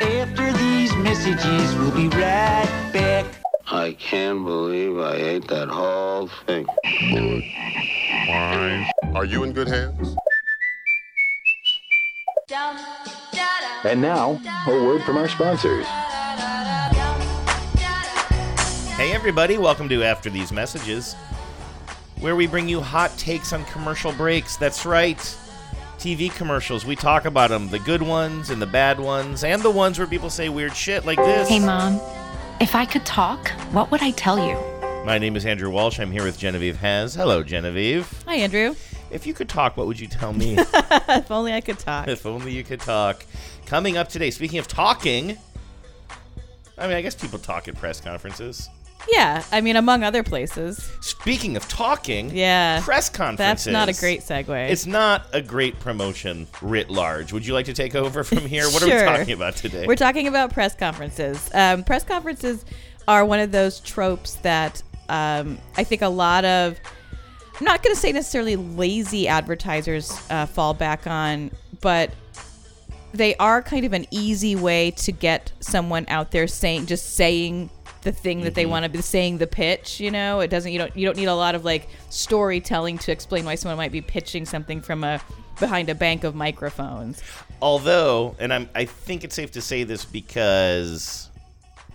After these messages, we'll be right back. I can't believe I ate that whole thing. Are you in good hands? And now, a word from our sponsors. Hey, everybody, welcome to After These Messages, where we bring you hot takes on commercial breaks. That's right. TV commercials, we talk about them the good ones and the bad ones, and the ones where people say weird shit like this. Hey, Mom. If I could talk, what would I tell you? My name is Andrew Walsh. I'm here with Genevieve Has. Hello, Genevieve. Hi, Andrew. If you could talk, what would you tell me? if only I could talk. if only you could talk. Coming up today, speaking of talking, I mean, I guess people talk at press conferences. Yeah, I mean, among other places. Speaking of talking, Yeah. press conferences. That's not a great segue. It's not a great promotion writ large. Would you like to take over from here? What are we talking about today? We're talking about press conferences. Um, press conferences are one of those tropes that um, I think a lot of, I'm not going to say necessarily lazy advertisers uh, fall back on, but they are kind of an easy way to get someone out there saying, just saying the thing that they Mm-hmm. want to be saying the pitch you know it doesn't you don't you don't need a lot of like storytelling to explain why someone might be pitching something from a behind a bank of microphones Although, and I'm, I think it's safe to say this because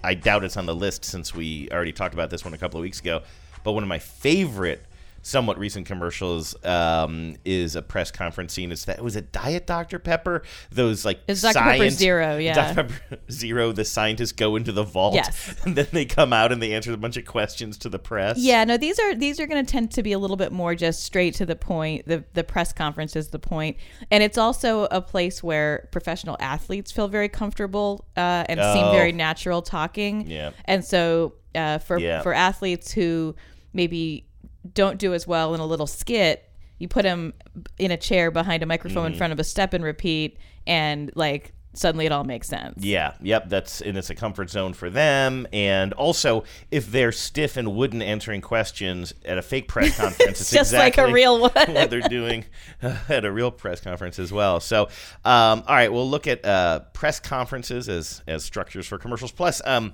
I doubt it's on the list since we already talked about this one a couple of weeks ago. But one of my favorite, somewhat recent commercials um, is a press conference scene. It's that was it Diet Dr Pepper? Those like It's Dr. Pepper Zero, yeah. Dr Pepper Zero. The scientists go into the vault, Yes. and then they come out and they answer a bunch of questions to the press. Yeah, no, these are these are going to tend to be a little bit more just straight to the point. The the press conference is the point, and it's also a place where professional athletes feel very comfortable uh, and seem Oh. very natural talking. Yeah. and so uh, for Yeah. for athletes who maybe don't do as well in a little skit, you put them in a chair behind a microphone Mm-hmm. in front of a step and repeat, and like suddenly it all makes sense. Yeah, yep, that's and it's a comfort zone for them. And also, if they're stiff and wooden answering questions at a fake press conference, it's, just like a real one. what they're doing at a real press conference as well. So, um, all right, we'll look at uh, press conferences as as structures for commercials. Plus, um,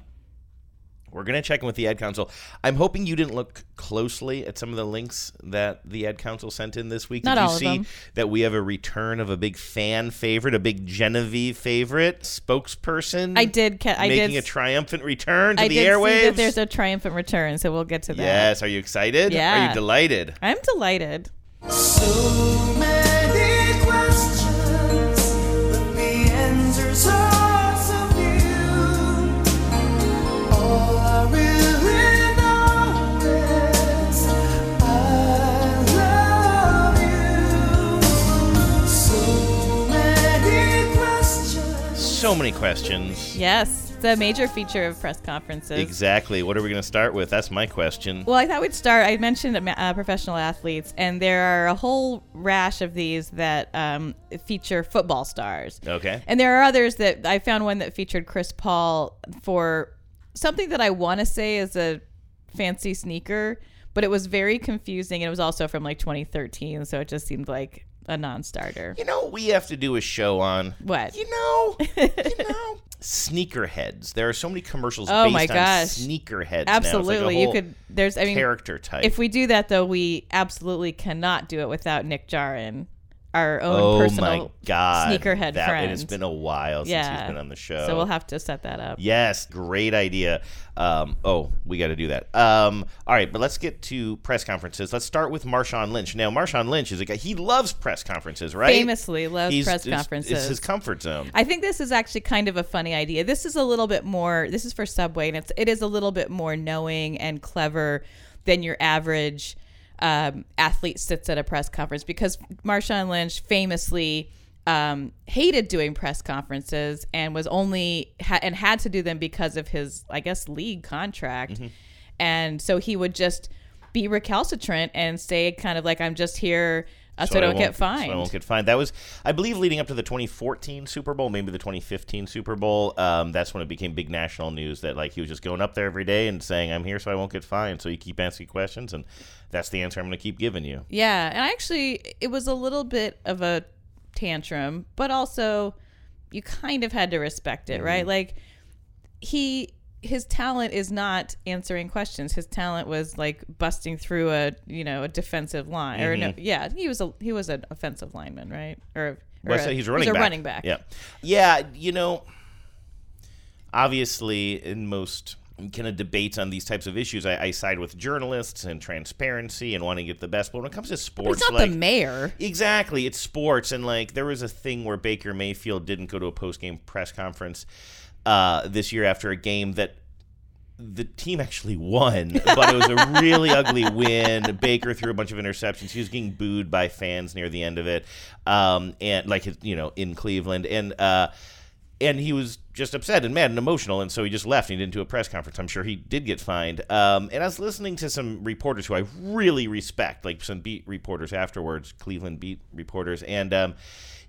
we're going to check in with the Ad Council. I'm hoping you didn't look closely at some of the links that the Ad Council sent in this week. Not Did you all of see them. that we have a return of a big fan favorite, a big Genevieve favorite spokesperson? I did. Ca- I making did. a triumphant return to I the did airwaves. see that there's a triumphant return, so we'll get to that. yes, are you excited? Yeah. Are you delighted? I'm delighted. So many questions, So many questions. Yes, it's a major feature of press conferences. Exactly. What are we going to start with? That's my question. Well, I thought we'd start. I mentioned uh, professional athletes, and there are a whole rash of these that um, feature football stars. Okay. And there are others that I found one that featured Chris Paul for something that I want to say is a fancy sneaker, but it was very confusing. And it was also from like 2013, so it just seemed like a non-starter. You know what we have to do a show on? What? You know, you know, sneakerheads. There are so many commercials Oh based my on gosh. sneakerheads. now. Like Absolutely, you could. There's. I mean, character type. If we do that, though, we absolutely cannot do it without Nick Jarin, our own oh personal my god, sneakerhead that, friend. And it's been a while since yeah, he's been on the show. So we'll have to set that up. Yes, great idea. Um, oh, we got to do that. Um, all right, but let's get to press conferences. Let's start with Marshawn Lynch. Now, Marshawn Lynch is a guy. He loves press conferences, right? Famously loves He's- press it's- conferences. It's his comfort zone. I think this is actually kind of a funny idea. This is a little bit more. This is for Subway, and it's it is a little bit more knowing and clever than your average um, athlete sits at a press conference because Marshawn Lynch famously um, hated doing press conferences and was only ha- and had to do them because of his, I guess, league contract, Mm-hmm. and so he would just be recalcitrant and say kind of like I'm just here uh, so, I don't get fined. So I won't get fined. That was, I believe, leading up to the 2014 Super Bowl, maybe the 2015 Super Bowl. Um, that's when it became big national news that like he was just going up there every day and saying, "I'm here, so I won't get fined." So you keep asking questions, and that's the answer I'm going to keep giving you. Yeah, and actually, it was a little bit of a tantrum, but also you kind of had to respect it, Mm-hmm. right? Like he his talent is not answering questions. His talent was like busting through a you know a defensive line or no, mm-hmm. yeah he was a he was an offensive lineman right or, or I he's a running he's a back. running back Yeah, yeah. You know, obviously, in most kind of debates on these types of issues, I, I side with journalists and transparency and wanting to get the best. But when it comes to But sports, he's not like the mayor Exactly. It's sports. And like there was a thing where Baker Mayfield didn't go to a post game press conference uh, this year after a game that the team actually won, but it was a really ugly win. Baker threw a bunch of interceptions. He was getting booed by fans near the end of it. Um, and like you know, in Cleveland. And uh and he was just upset and mad and emotional, and so he just left. And he didn't do a press conference. I'm sure he did get fined. Um, and I was listening to some reporters who I really respect, like some beat reporters afterwards, Cleveland beat reporters, and um,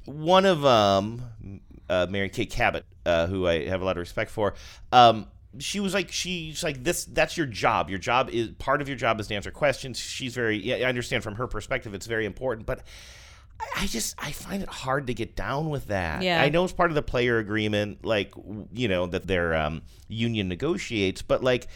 one of them, uh, Mary Kay Cabot, uh, who I have a lot of respect for. Um, she was like she's like this that's your job your job is part of your job is to answer questions she's very i understand from her perspective it's very important but I- just I find it hard to get down with that. Yeah. I know it's part of the player agreement, like you know that their um, union negotiates, but like,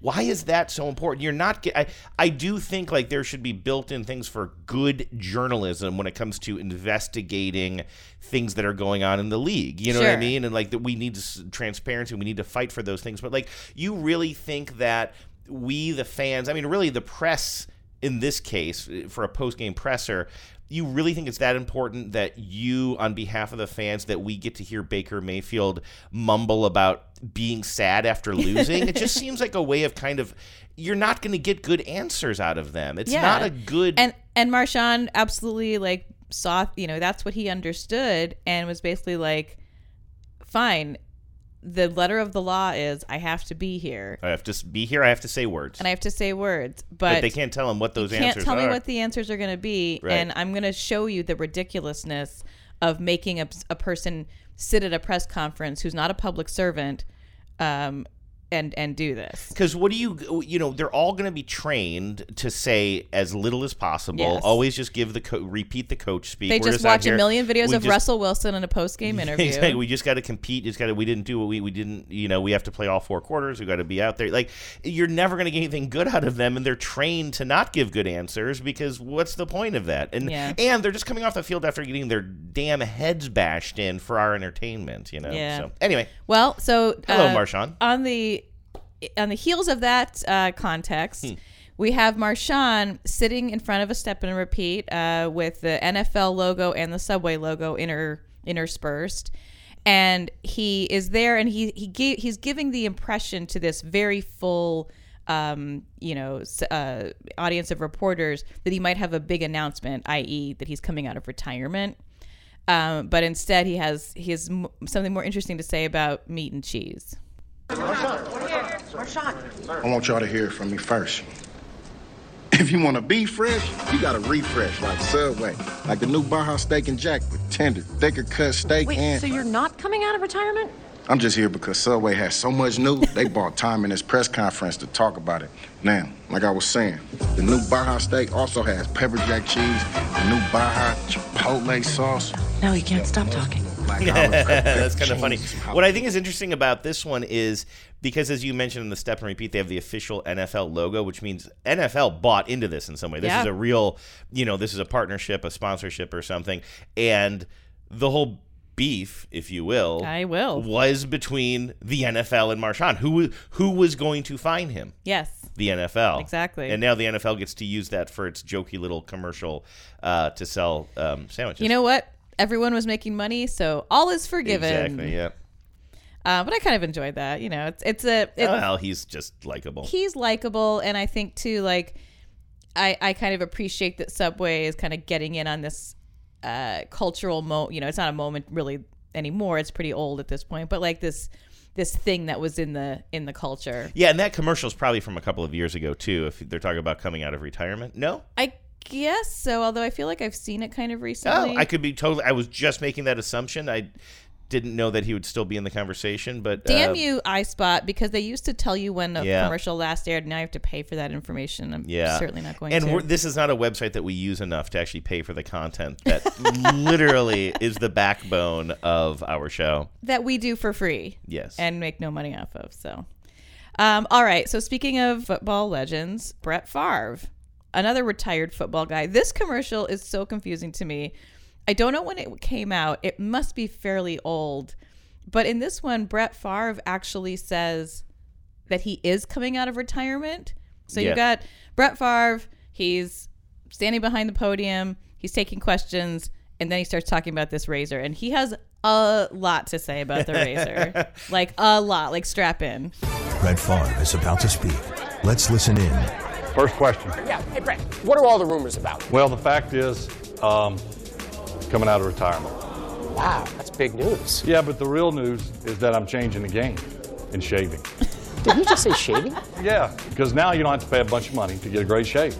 why is that so important? You're not. Get, I I do think like there should be built-in things for good journalism when it comes to investigating things that are going on in the league. You know what I mean? And like that we need transparency. We need to fight for those things. But like, you really think that we, the fans, I mean, really the press in this case for a post-game presser you really think it's that important that you on behalf of the fans that we get to hear Baker Mayfield mumble about being sad after losing it just seems like a way of kind of you're not going to get good answers out of them it's Yeah. not a good and and Marshawn absolutely like saw you know that's what he understood and was basically like fine the letter of the law is I have to be here. I have to be here I have to say words. And I have to say words but, but, they can't tell him what those you can't tell are. me what the answers are going to be Right. and I'm going to show you the ridiculousness of making a, a person sit at a press conference who's not a public servant um and and do this Because what do you, you know, they're all going to be trained to say as little as possible. Yes. Always just give the co- repeat the coach speak. they We're just out watch a million videos We of just- Russell Wilson in a post game interview Exactly. We just got to compete. We just got to. We didn't do what we we didn't. You know, we have to play all four quarters. We got to be out there. Like you're never going to get anything good out of them, and they're trained to not give good answers because what's the point of that? And Yeah. and they're just coming off the field after getting their damn heads bashed in for our entertainment. You know. Yeah. So anyway, Well, so Hello, uh, Marshawn. On the on the heels of that uh, context, Hmm. we have Marshawn sitting in front of a step and repeat uh, with the NFL logo and the Subway logo inter interspersed. And he is there, and he he gave, he's giving the impression to this very full, um, you know, uh, audience of reporters that he might have a big announcement, i.e., that he's coming out of retirement. Um, but instead, he has he has m- something more interesting to say about meat and cheese. I want y'all to hear from me first. If you want to be fresh, you got to refresh like Subway, like the new Baja Steak and Jack with tender, thicker cut steak Wait, and. so you're not coming out of retirement? I'm just here because Subway has so much new. They bought time in this press conference to talk about it. Now, like I was saying, the new Baja Steak also has pepper jack cheese, the new Baja Chipotle sauce. No, you can't stop talking. Black olive crab That's kind of funny. What I think is interesting about this one is because, as you mentioned in the step and repeat, they have the official NFL logo, which means NFL bought into this in some way. This Yeah. is a real, you know, this is a partnership, a sponsorship, or something, and the whole beef, if you will, I will. was between the NFL and Marshawn. Who who was going to fine him? Yes. the NFL. Exactly. And now the NFL gets to use that for its jokey little commercial uh, to sell um, sandwiches. You know what? Everyone was making money, so all is forgiven. Exactly. Yeah. Uh, but I kind of enjoyed that. You know, it's it's a it's, well, he's just likable. he's likable, and I think too, like I I kind of appreciate that Subway is kind of getting in on this uh, cultural mo. You know, it's not a moment really anymore. It's pretty old at this point, but like this this thing that was in the in the culture. Yeah, and that commercial is probably from a couple of years ago too. If they're talking about coming out of retirement, no. I guess so. Although I feel like I've seen it kind of recently. Oh. I could be totally. I was just making that assumption. I didn't know that he would still be in the conversation. But Damn uh, you, iSpot, because they used to tell you when a Yeah. commercial last aired. Now you have to pay for that information. I'm Yeah, certainly not going and to. this is not a website that we use enough to actually pay for the content that literally is the backbone of our show. that we do for free. Yes. And make no money off of. So, um, all right. So, speaking of football legends, Brett Favre, another retired football guy. This commercial is so confusing to me. I don't know when it came out. It must be fairly old. But in this one, Brett Favre actually says that he is coming out of retirement. So Yeah. you got Brett Favre. He's standing behind the podium. He's taking questions, and then he starts talking about this razor, and he has a lot to say about the razor, like a lot. Like strap in. Brett Favre is about to speak. Let's listen in. First question. Yeah, hey Brett, what are all the rumors about? Well, the fact is, um, coming out of retirement. Wow, that's big news. Yeah, but the real news is that I'm changing the game in shaving. Did you just say shaving? Yeah, because now you don't have to pay a bunch of money to get a great shave.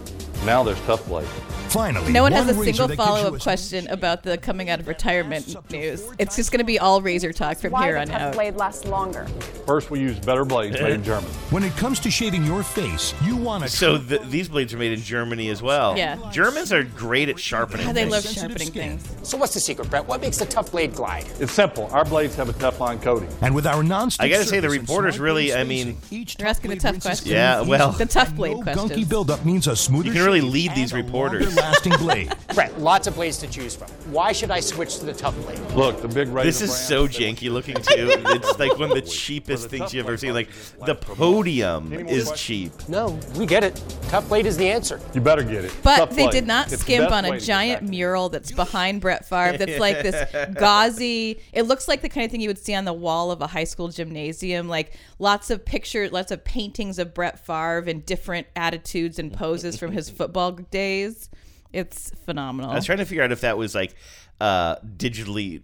Now there's Tough Blade. Finally, No one has a single that gives you follow up question about the coming out of retirement news. It's just going to be all razor talk from Why here the on tough out. blade lasts longer? First, we use better blades made in eh? Germany. When it comes to shaving your face, you want to. So th- these blades are made in Germany as well. Yeah. Germans are great at sharpening. How they things. love sharpening skin. things. So what's the secret, Brett? What makes the tough blade glide? It's simple. Our blades have a Teflon coating. And with our non-stick I gotta say, the reporters really- I mean- each They're asking the tough rinses questions. Yeah, well- The tough And blade no questions. gunky buildup means a smoother You can really lead these reporters. Longer-lasting blade. Brett, lots of blades to choose from. Why should I switch to the tough blade? Look, the big right. This is so janky looking too. It's like one of the cheapest things you've ever seen. Like the podium is cheap. No, we get it. Tough blade is the answer. You better get it. But Tough they blade. did not It's skimp on a giant mural that's behind Brett Favre. That's like this gauzy. It looks like the kind of thing you would see on the wall of a high school gymnasium. Like lots of pictures, lots of paintings of Brett Favre and different attitudes and poses from his football days. It's phenomenal. I was trying to figure out if that was like uh, digitally,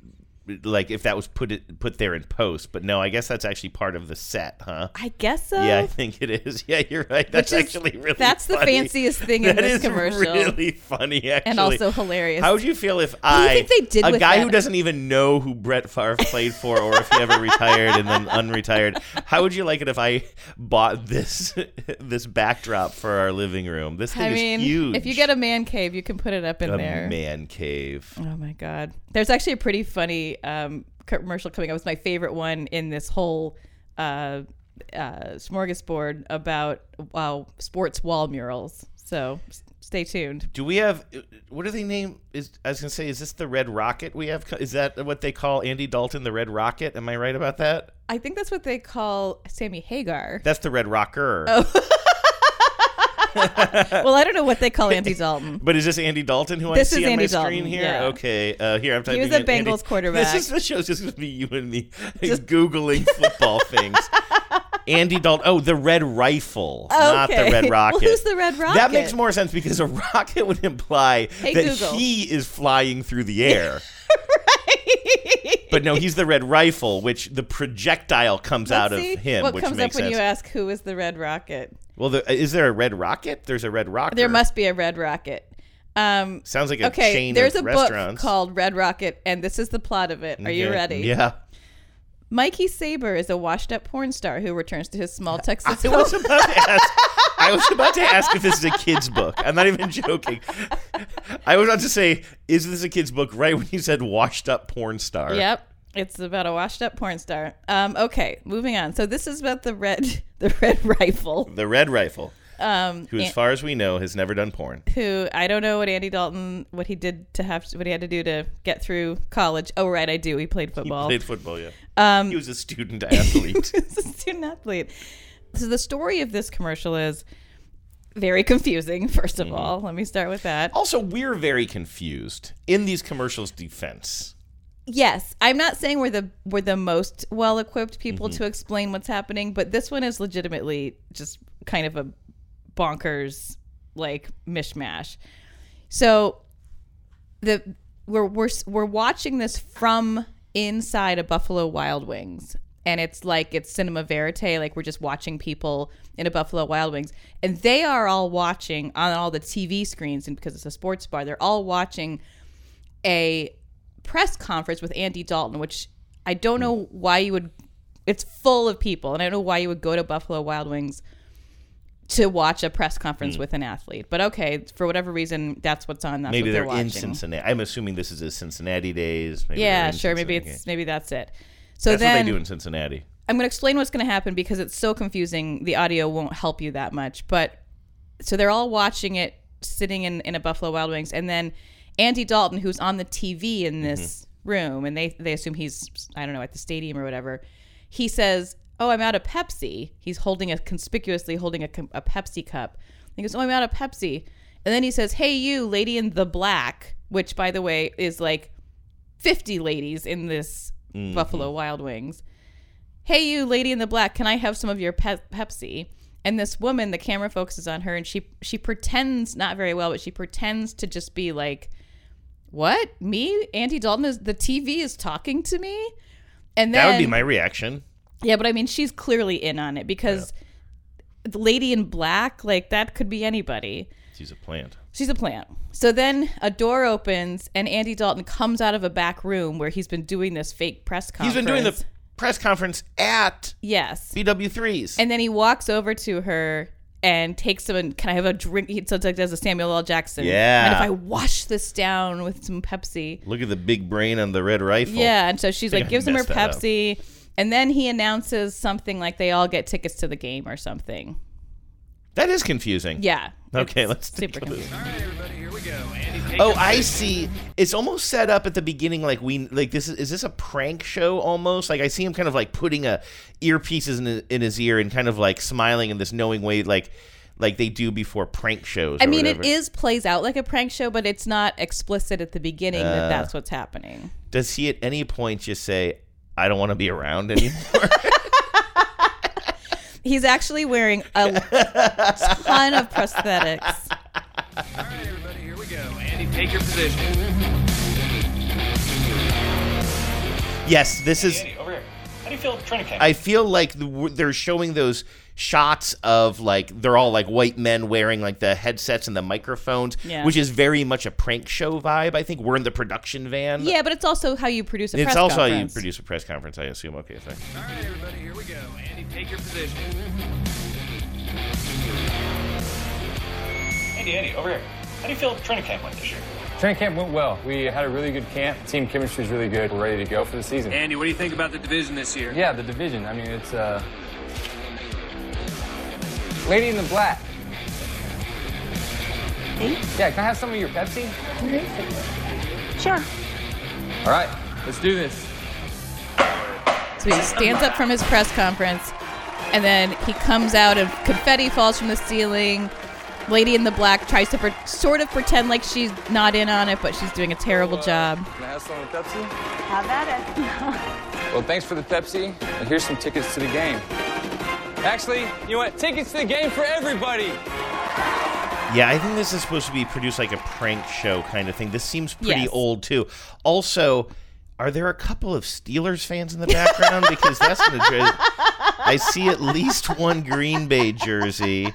like if that was put it put there in post. But no, I guess that's actually part of the set, huh? I guess so. Yeah, I think it is. Yeah, you're right. That's is- actually really that's the fanciest thing in That this is commercial. really funny, actually. And also hilarious. How would you feel if I, think they did a guy that? who doesn't even know who Brett Favre played for, or if he ever retired and then unretired, how would you like it if I bought this this backdrop for our living room? This thing I mean, is huge. if you get a man cave, you can put it up in a there. man cave. Oh my god. There's actually a pretty funny um, commercial coming up. It's my favorite one in this whole uh, uh, smorgasbord about wow sports wall murals. So stay tuned. Do we have what do they name? Is I was gonna say, is this the Red Rocket we have? Is that what they call Andy Dalton, the Red Rocket? Am I right about that? I think that's what they call Sammy Hagar. That's the Red Rocker. Oh. well, I don't know what they call Andy Dalton. But is this Andy Dalton who This I see on Andy my screen here? yeah. Okay, uh, here I'm typing. He was a in Andy- Bengals quarterback. This is the show's just gonna be you and me just googling football things. Andy Dalton. Oh, the Red Rifle, not the Okay. Red Well, Rocket. who's the Red Rocket? That makes more sense because a rocket would imply Hey, that Google. he is flying through the air. But no, he's the Red Rifle, which the projectile comes out Let's of see him, what which comes makes up when sense. you ask who is the Red Rocket. Well, the, is there a Red Rocket? There's a Red rocket. There must be a Red Rocket. Um, Sounds like a okay, chain there's of a restaurants. book called Red Rocket, and this is the plot of it. Are you Okay. ready? Yeah. Mikey Saber is a washed-up porn star who returns to his small Texas I home. was about to ask. I was about to ask if this is a kid's book. I'm not even joking. I was about to say, is this a kid's book? Right when you said washed up porn star. Yep. It's about a washed-up porn star. Um, okay, moving on. So this is about the red, the red rifle. The Red Rifle, Um, who, as far as we know, has never done porn. who I don't know what Andy Dalton, what he did to have, what he had to do to get through college. Oh, right, I do. He played He football. played football. Yeah. Um, he was a student athlete. He's a student athlete. So the story of this commercial is very confusing. First Mm-hmm. of all, let me start with that. also, we're very confused in these commercials' defense. Yes, I'm not saying we're the we're the most well equipped people Mm-hmm. to explain what's happening, but this one is legitimately just kind of a bonkers like mishmash. So the we're we're we're watching this from inside a Buffalo Wild Wings. And it's like it's cinema verite, like we're just watching people in a Buffalo Wild Wings. And they are all watching on all the TV screens, and because it's a sports bar, they're all watching a press conference with Andy Dalton, which I don't know why you would. It's full of people, and I don't know why you would go to Buffalo Wild Wings to watch a press conference hmm. with an athlete. But okay, for whatever reason, that's what's on. That's maybe what they're, they're, watching. in Cincinnati. I'm assuming this is his Cincinnati days. Maybe yeah, sure. Maybe Cincinnati. it's maybe that's it. So That's then what they do in Cincinnati. I'm going to explain what's going to happen because it's so confusing. The audio won't help you that much. But so they're all watching it sitting in, in a Buffalo Wild Wings. And then Andy Dalton, who's on the TV in this room, and they, they assume he's, I don't know, at the stadium or whatever, he says, Oh, I'm out of Pepsi. He's holding a conspicuously holding a, a Pepsi cup. He goes, Oh, I'm out of Pepsi. And then he says, Hey, you, lady in the black, which, by the way, is like 50 ladies in this Mhm. Buffalo Wild Wings. Hey, you lady in the black, can I have some of your pe- Pepsi? And this woman, the camera focuses on her, and she she pretends not very well, but she pretends to just be like, "What? Me? Andy Dalton is the TV is talking to me." And then that would be my reaction. yeah, but I mean, she's clearly in on it because the lady in black, like that could be anybody. She's a plant. She's a plant. So then a door opens and Andy Dalton comes out of a back room where he's been doing this fake press conference. He's been doing the press conference at yes BW3s. And then he walks over to her and takes some. Can I have a drink? He so like does a Samuel L. Jackson. Yeah. And if I wash this down with some Pepsi. Look at the big brain on the red rifle. Yeah, and so she's like gives him her messed that up. Pepsi, and then he announces something like they all get tickets to the game or something. That is confusing. Yeah. Okay, let's take super a look. confusing. Oh, I see. It's almost set up at the beginning like we like this is is this a prank show almost? Like I see him kind of like putting a earpieces in his, in his ear and kind of like smiling in this knowing way like like they do before prank shows. I mean, whatever. it is plays out like a prank show, but it's not explicit at the beginning Uh. that that's what's happening. Does he at any point just say, "I don't want to be around anymore"? He's actually wearing a ton of prosthetics. Andy, take your position. yes, this is. Andy, over here. How do you feel training camp? I feel like the, they're showing those shots of like they're all like white men wearing like the headsets and the microphones, Yeah. which is very much a prank show vibe. I think we're in the production van. Yeah, but it's also how you produce a it's press also how you conference. produce a press conference. I assume. Okay, thanks. All right, everybody, here we go. Andy, take your position. Andy, Andy, over here. How do you feel training camp went this year? Training camp went well. We had a really good camp. Team chemistry is really good. We're ready to go for the season. Andy, what do you think about the division this year? Yeah, the division. I mean, it's uh, lady in the black. Yeah, can I have some of your Pepsi? Sure. All right, let's do this. So he stands up from his press conference, and then he comes out, and confetti falls from the ceiling. Lady in the black tries to pre- sort of pretend like she's not in on it, but she's doing a terrible job. Can I have some of the Pepsi? How about it? Well, thanks for the Pepsi. And here's some tickets to the game. Actually, you know what? Tickets to the game for everybody. Yeah, I think this is supposed to be produced like a prank show kind of thing. This seems pretty Yes. old too. Also, are there a couple of Steelers fans in the background? because that's going to. I see at least one Green Bay jersey.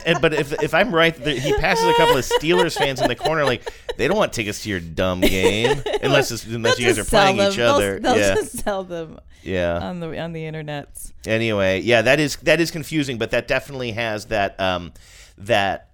And, but if, if I'm right, he passes a couple of Steelers fans in the corner, like they don't want tickets to your dumb game unless it's, unless you guys are playing them. each They'll- other. They'll, yeah, just sell them. Yeah. On the on the internets. Anyway, yeah, that is that is confusing, but that definitely has that um that.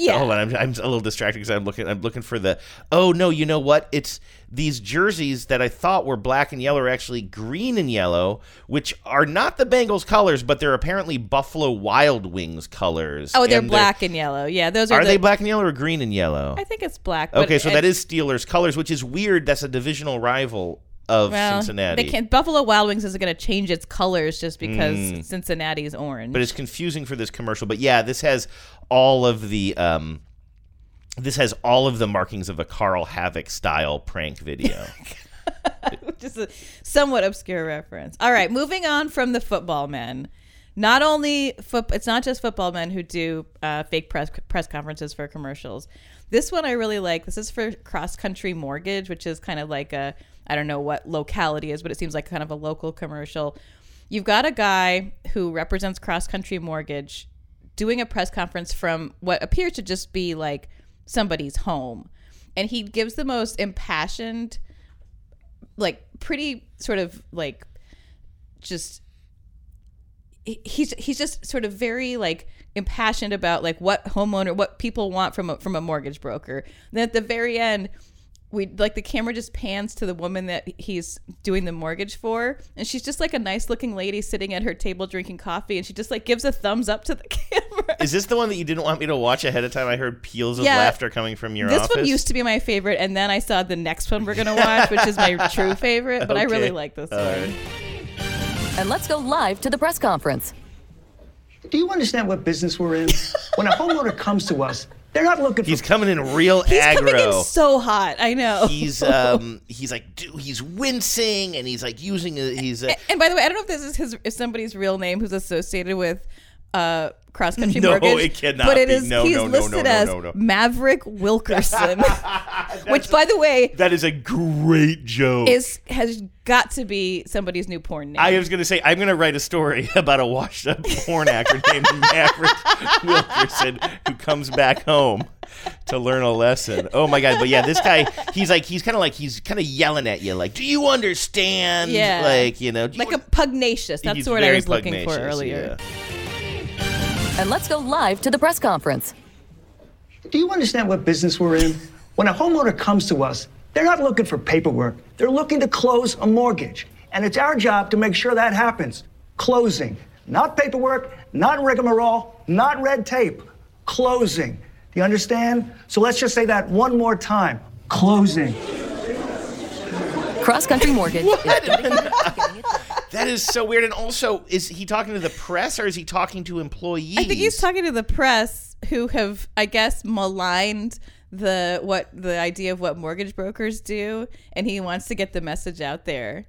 Yeah. Hold on, I'm, I'm a little distracted because I'm looking. I'm looking for the. Oh no, you know what? It's these jerseys that I thought were black and yellow are actually green and yellow, which are not the Bengals colors, but they're apparently Buffalo Wild Wings colors. Oh, they're And black and yellow. Yeah, those are. Are the, they black and yellow or green and yellow? I think it's black. but Okay, so it- that is Steelers colors, which is weird. That's a divisional rival of well, Cincinnati. They can't. Buffalo Wild Wings isn't going to change its colors just because Mm. Cincinnati's orange. but it's confusing for this commercial. But yeah, this has all of the um, this has all of the markings of a Carl Havoc style prank video. just a somewhat obscure reference. All right, moving on from the football men. Not only foot, it's not just football men who do uh, fake press press conferences for commercials. This one I really like. This is for Cross Country Mortgage, which is kind of like a I don't know what locality is, but it seems like kind of a local commercial. You've got a guy who represents Cross Country Mortgage doing a press conference from what appears to just be like somebody's home, and he gives the most impassioned like pretty sort of like just he's he's just sort of very like impassioned about like what homeowner what people want from a, from a mortgage broker. And then at the very end we like the camera just pans to the woman that he's doing the mortgage for and she's just like a nice looking lady sitting at her table drinking coffee and she just like gives a thumbs up to the camera. Is this the one that you didn't want me to watch ahead of time? I heard peals of Yeah. laughter coming from your this office. one used to be my favorite and then I saw the next one we're going to watch which is my true favorite but I really like this All one. right. And let's go live to the press conference. Do you understand what business we're in? when a homeowner comes to us, they're not looking for. He's coming in real He's aggro. coming in so hot. I know. he's um he's like dude, he's wincing and he's like using a, he's a, And by the way, I don't know if this is his if somebody's real name who's associated with uh cross country No, mortgage. it cannot but it is No, he's no, listed no, no, as no, no. Maverick Wilkerson. which by the way that is a great joke. is has got to be somebody's new porn name. I was gonna say I'm gonna write a story about a washed up porn actor named Maverick Wilkerson who comes back home to learn a lesson. Oh my god! But yeah, this guy, he's like he's kind of like he's kind of yelling at you, like, "Do you understand?" Yeah. like you know, do you like a pugnacious. That's the word I was looking for earlier. And let's go live to the press conference. Do you understand what business we're in? When a homeowner comes to us, they're not looking for paperwork. They're looking to close a mortgage. And it's our job to make sure that happens. Closing. Not paperwork, not rigmarole, not red tape. Closing. Do you understand? So let's just say that one more time. Closing. Cross Country Mortgage. is dedicated to getting it done. That is so weird. And also, is he talking to the press or is he talking to employees? I think he's talking to the press who have, I guess, maligned the what the idea of what mortgage brokers do, and he wants to get the message out there.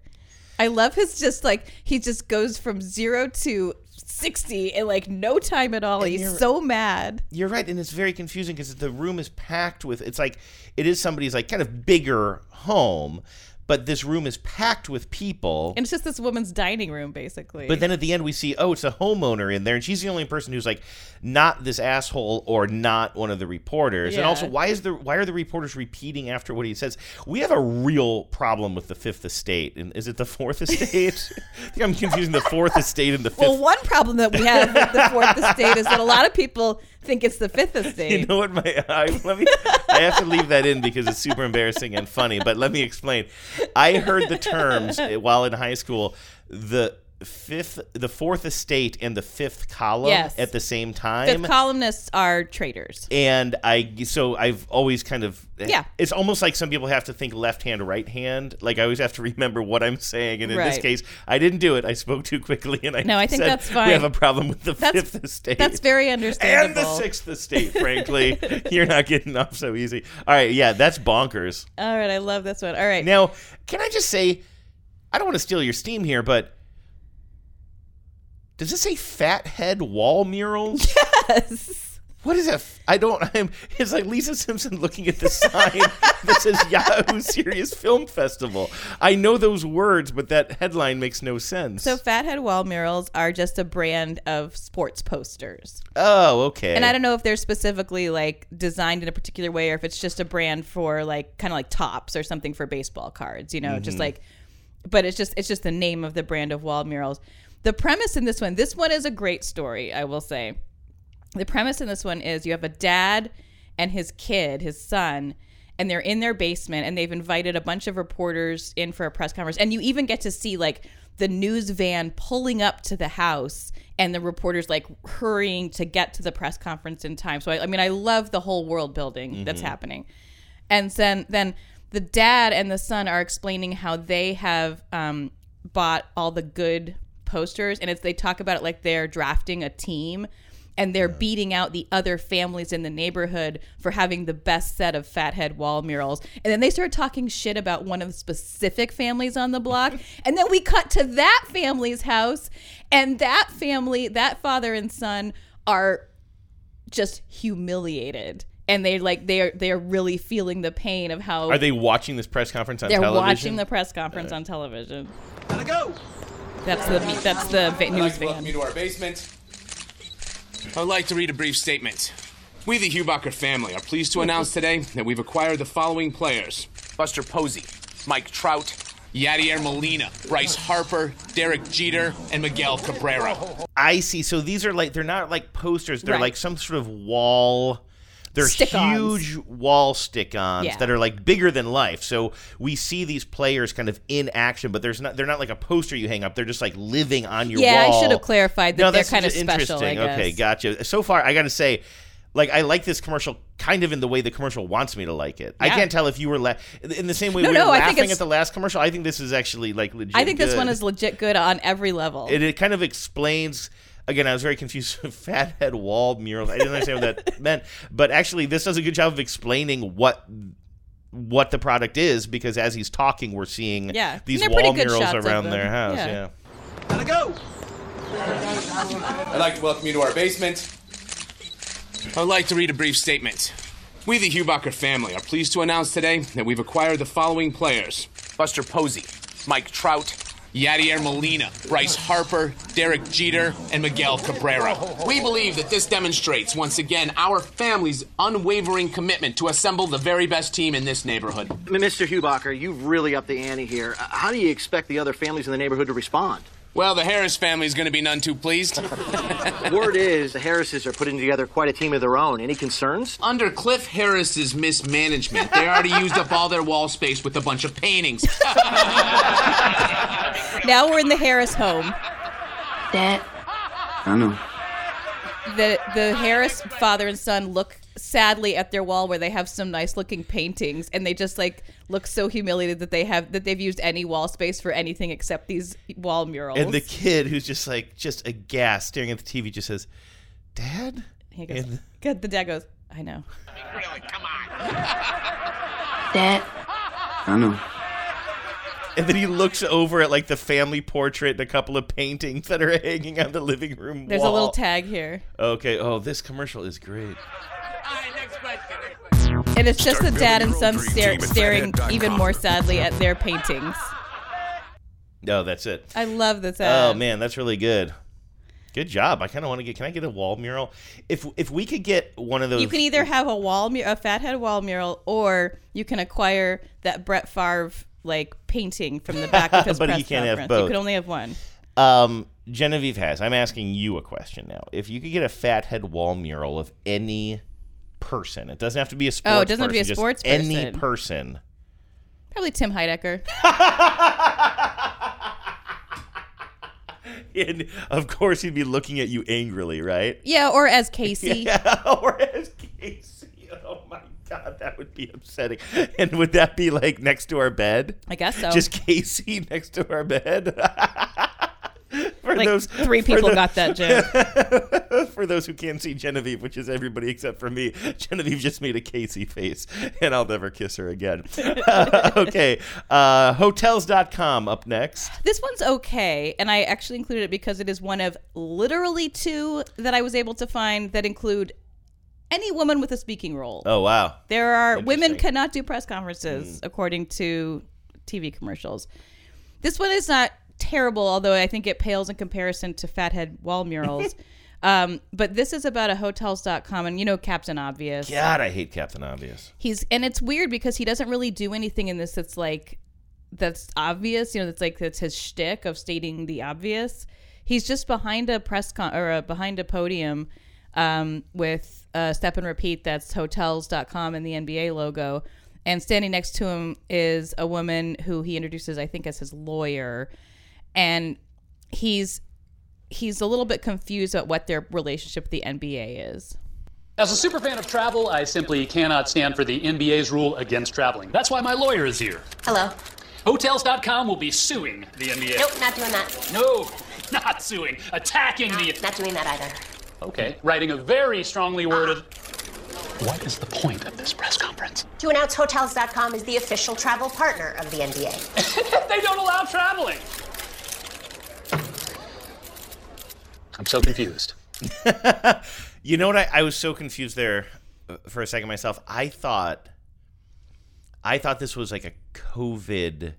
I love his just like he just goes from zero to sixty in like no time at all. And He's so mad. You're right, and it's very confusing because the room is packed with. It's like it is somebody's like kind of bigger home, but this room is packed with people. And it's just this woman's dining room, basically. But then at the end, we see, oh, it's a homeowner in there, and she's the only person who's like not this asshole or not one of the reporters. And also, why is the why are the reporters repeating after what he says? We have a real problem with the Fifth Estate, and is it the Fourth Estate? I think I'm confusing the Fourth Estate and the Fifth. well, one problem that we have with the fourth estate is that a lot of people think it's the fifth estate. You know what? My I, let me. I have to leave that in because it's super embarrassing and funny. But let me explain. I heard the terms while in high school. The fifth, the fourth estate, and the fifth column Yes. at the same time. Fifth columnists are traitors. and I so I've always kind of Yeah. It's almost like some people have to think left hand, right hand. Like I always have to remember what I'm saying. And in this case, I didn't do it. I spoke too quickly, and I No, I think that's fine. We have a problem with the That's- fifth estate. That's very understandable, and the sixth estate. Frankly, you're not getting off so easy. All right, yeah, that's bonkers. All right, I love this one. All right. Now, can I just say, I don't want to steal your steam here, but does this say fathead wall murals? Yes. What is that? I don't. I'm. It's like Lisa Simpson looking at the sign that says Yahoo Serious Film Festival. I know those words, but that headline makes no sense. So fathead wall murals are just a brand of sports posters. oh, okay. And I don't know if they're specifically like designed in a particular way or if it's just a brand for like kind of like tops or something for baseball cards, you know, just Mhm. like but it's just it's just the name of the brand of wall murals. The premise in this one, this one is a great story, I will say. The premise in this one is you have a dad and his kid, his son, and they're in their basement and they've invited a bunch of reporters in for a press conference and you even get to see like the news van pulling up to the house and the reporters like hurrying to get to the press conference in time. So I, I mean I love the whole world building that's Mhm. happening. And then then the dad and the son are explaining how they have um, bought all the good posters and it's they talk about it like they're drafting a team and they're beating out the other families in the neighborhood for having the best set of fathead wall murals. And then they start talking shit about one of the specific families on the block. and then we cut to that family's house, and that family, that father and son, are just humiliated. And they like they are they are really feeling the pain of how Are they watching this press conference on they're television? watching the press conference Uh, on television. Gotta go. That's the that's the va- news like van. welcome you to our basement. I would like to read a brief statement. We, the Hubacher family, are pleased to announce today that we've acquired the following players Buster Posey, Mike Trout, Yadier Molina, Bryce Harper, Derek Jeter, and Miguel Cabrera. I see. So these are like they're not like posters. They're Right. like some sort of wall. They're Stick-ons. huge wall stick-ons Yeah. that are like bigger than life. So we see these players kind of in action, but there's not. They're not like a poster you hang up. They're just like living on your wall. Yeah, I should have clarified that no, they're kind of special. Okay, gotcha. So far, I got to say. Like I like this commercial, kind of in the way the commercial wants me to like it. I can't tell if you were la- in the same way No, we no, were I think laughing it's- at the last commercial. I think this is actually like legit. I think this one is legit good on every level. It, it kind of explains. Again, I was very confused with fathead wall murals. I didn't understand what that meant, but actually, this does a good job of explaining what what the product is because as he's talking, we're seeing Yeah. these wall murals around their house. Yeah. Yeah. Gotta go. I'd like to welcome you to our basement. I'd like to read a brief statement. We, the Hubacher family, are pleased to announce today that we've acquired the following players Buster Posey, Mike Trout, Yadier Molina, Bryce Harper, Derek Jeter, and Miguel Cabrera. We believe that this demonstrates, once again, our family's unwavering commitment to assemble the very best team in this neighborhood. Mr. Hubacher, you've really upped the ante here. Uh, How do you expect the other families in the neighborhood to respond? Well, the Harris family is going to be none too pleased. Word is the Harrises are putting together quite a team of their own. Any concerns? Under Cliff Harris's mismanagement, they already used up all their wall space with a bunch of paintings. now we're in the Harris home. Dad. I know. The the Harris father and son look sadly at their wall where they have some nice looking paintings and they just like look so humiliated that they have that they've used any wall space for anything except these wall murals. And the kid who's just like just aghast, staring at the TV, just says, "Dad." he goes, and- good. The dad goes, I know. I mean, really, come on. Dad. I know. And then he looks over at like the family portrait and a couple of paintings that are hanging on the living room There's wall. a little tag here. Okay. Oh, this commercial is great. And it's just the dad and son own stare, staring even more sadly at their paintings. No, that's it. I love this ad. Oh man, that's really good. Good job. I kind of want to get. Can I get a wall mural? If if we could get one of those, You can either have a wall, mu- a fathead wall mural, or you can acquire that Brett Favre like painting from the back of his But press you can't have conference. You both. can only have one. Um, Genevieve has. I'm asking you a question now. If you could get a fathead wall mural of any person, it doesn't have to be a sports. Oh, it doesn't have to be a just sports Any person. person. Probably Tim Heidecker. And of course, he'd be looking at you angrily, right? yeah, or as Casey. Yeah, or as Casey. God, that would be upsetting. And would that be like next to our bed? I guess so. Just Casey next to our bed. For Like, three for people got that joke. for those who can't see Genevieve, which is everybody except for me, Genevieve just made a Casey face, and I'll never kiss her again. okay, uh, hotels.com up next. This one's okay, and I actually included it because it is one of literally two that I was able to find that include any woman with a speaking role. Oh wow, There are women cannot do press conferences according to TV commercials. This one is not terrible, although I think it pales in comparison to Fathead wall murals. um, but this is about a hotels.com and you know Captain Obvious. God, I hate Captain Obvious. He's and it's weird because he doesn't really do anything in this that's like that's obvious. You know, that's like that's his shtick of stating the obvious. He's just behind a press con or uh behind a podium um, with uh, step and repeat. That's hotels.com and the NBA logo. And standing next to him is a woman who he introduces, I think, as his lawyer. And he's he's a little bit confused about what their relationship with the NBA is. As a super fan of travel, I simply cannot stand for the NBA's rule against traveling. That's why my lawyer is here. Hello. Hotels.com will be suing the NBA. Nope, not doing that. No, not suing, attacking the. Not doing that either. Okay, writing a very strongly worded. What is the point of this press conference? To announce Hotels.com is the official travel partner of the NBA. they don't allow traveling. I'm so confused. You know what? I, I was so confused there uh, for a second myself. I thought, I thought this was like a COVID.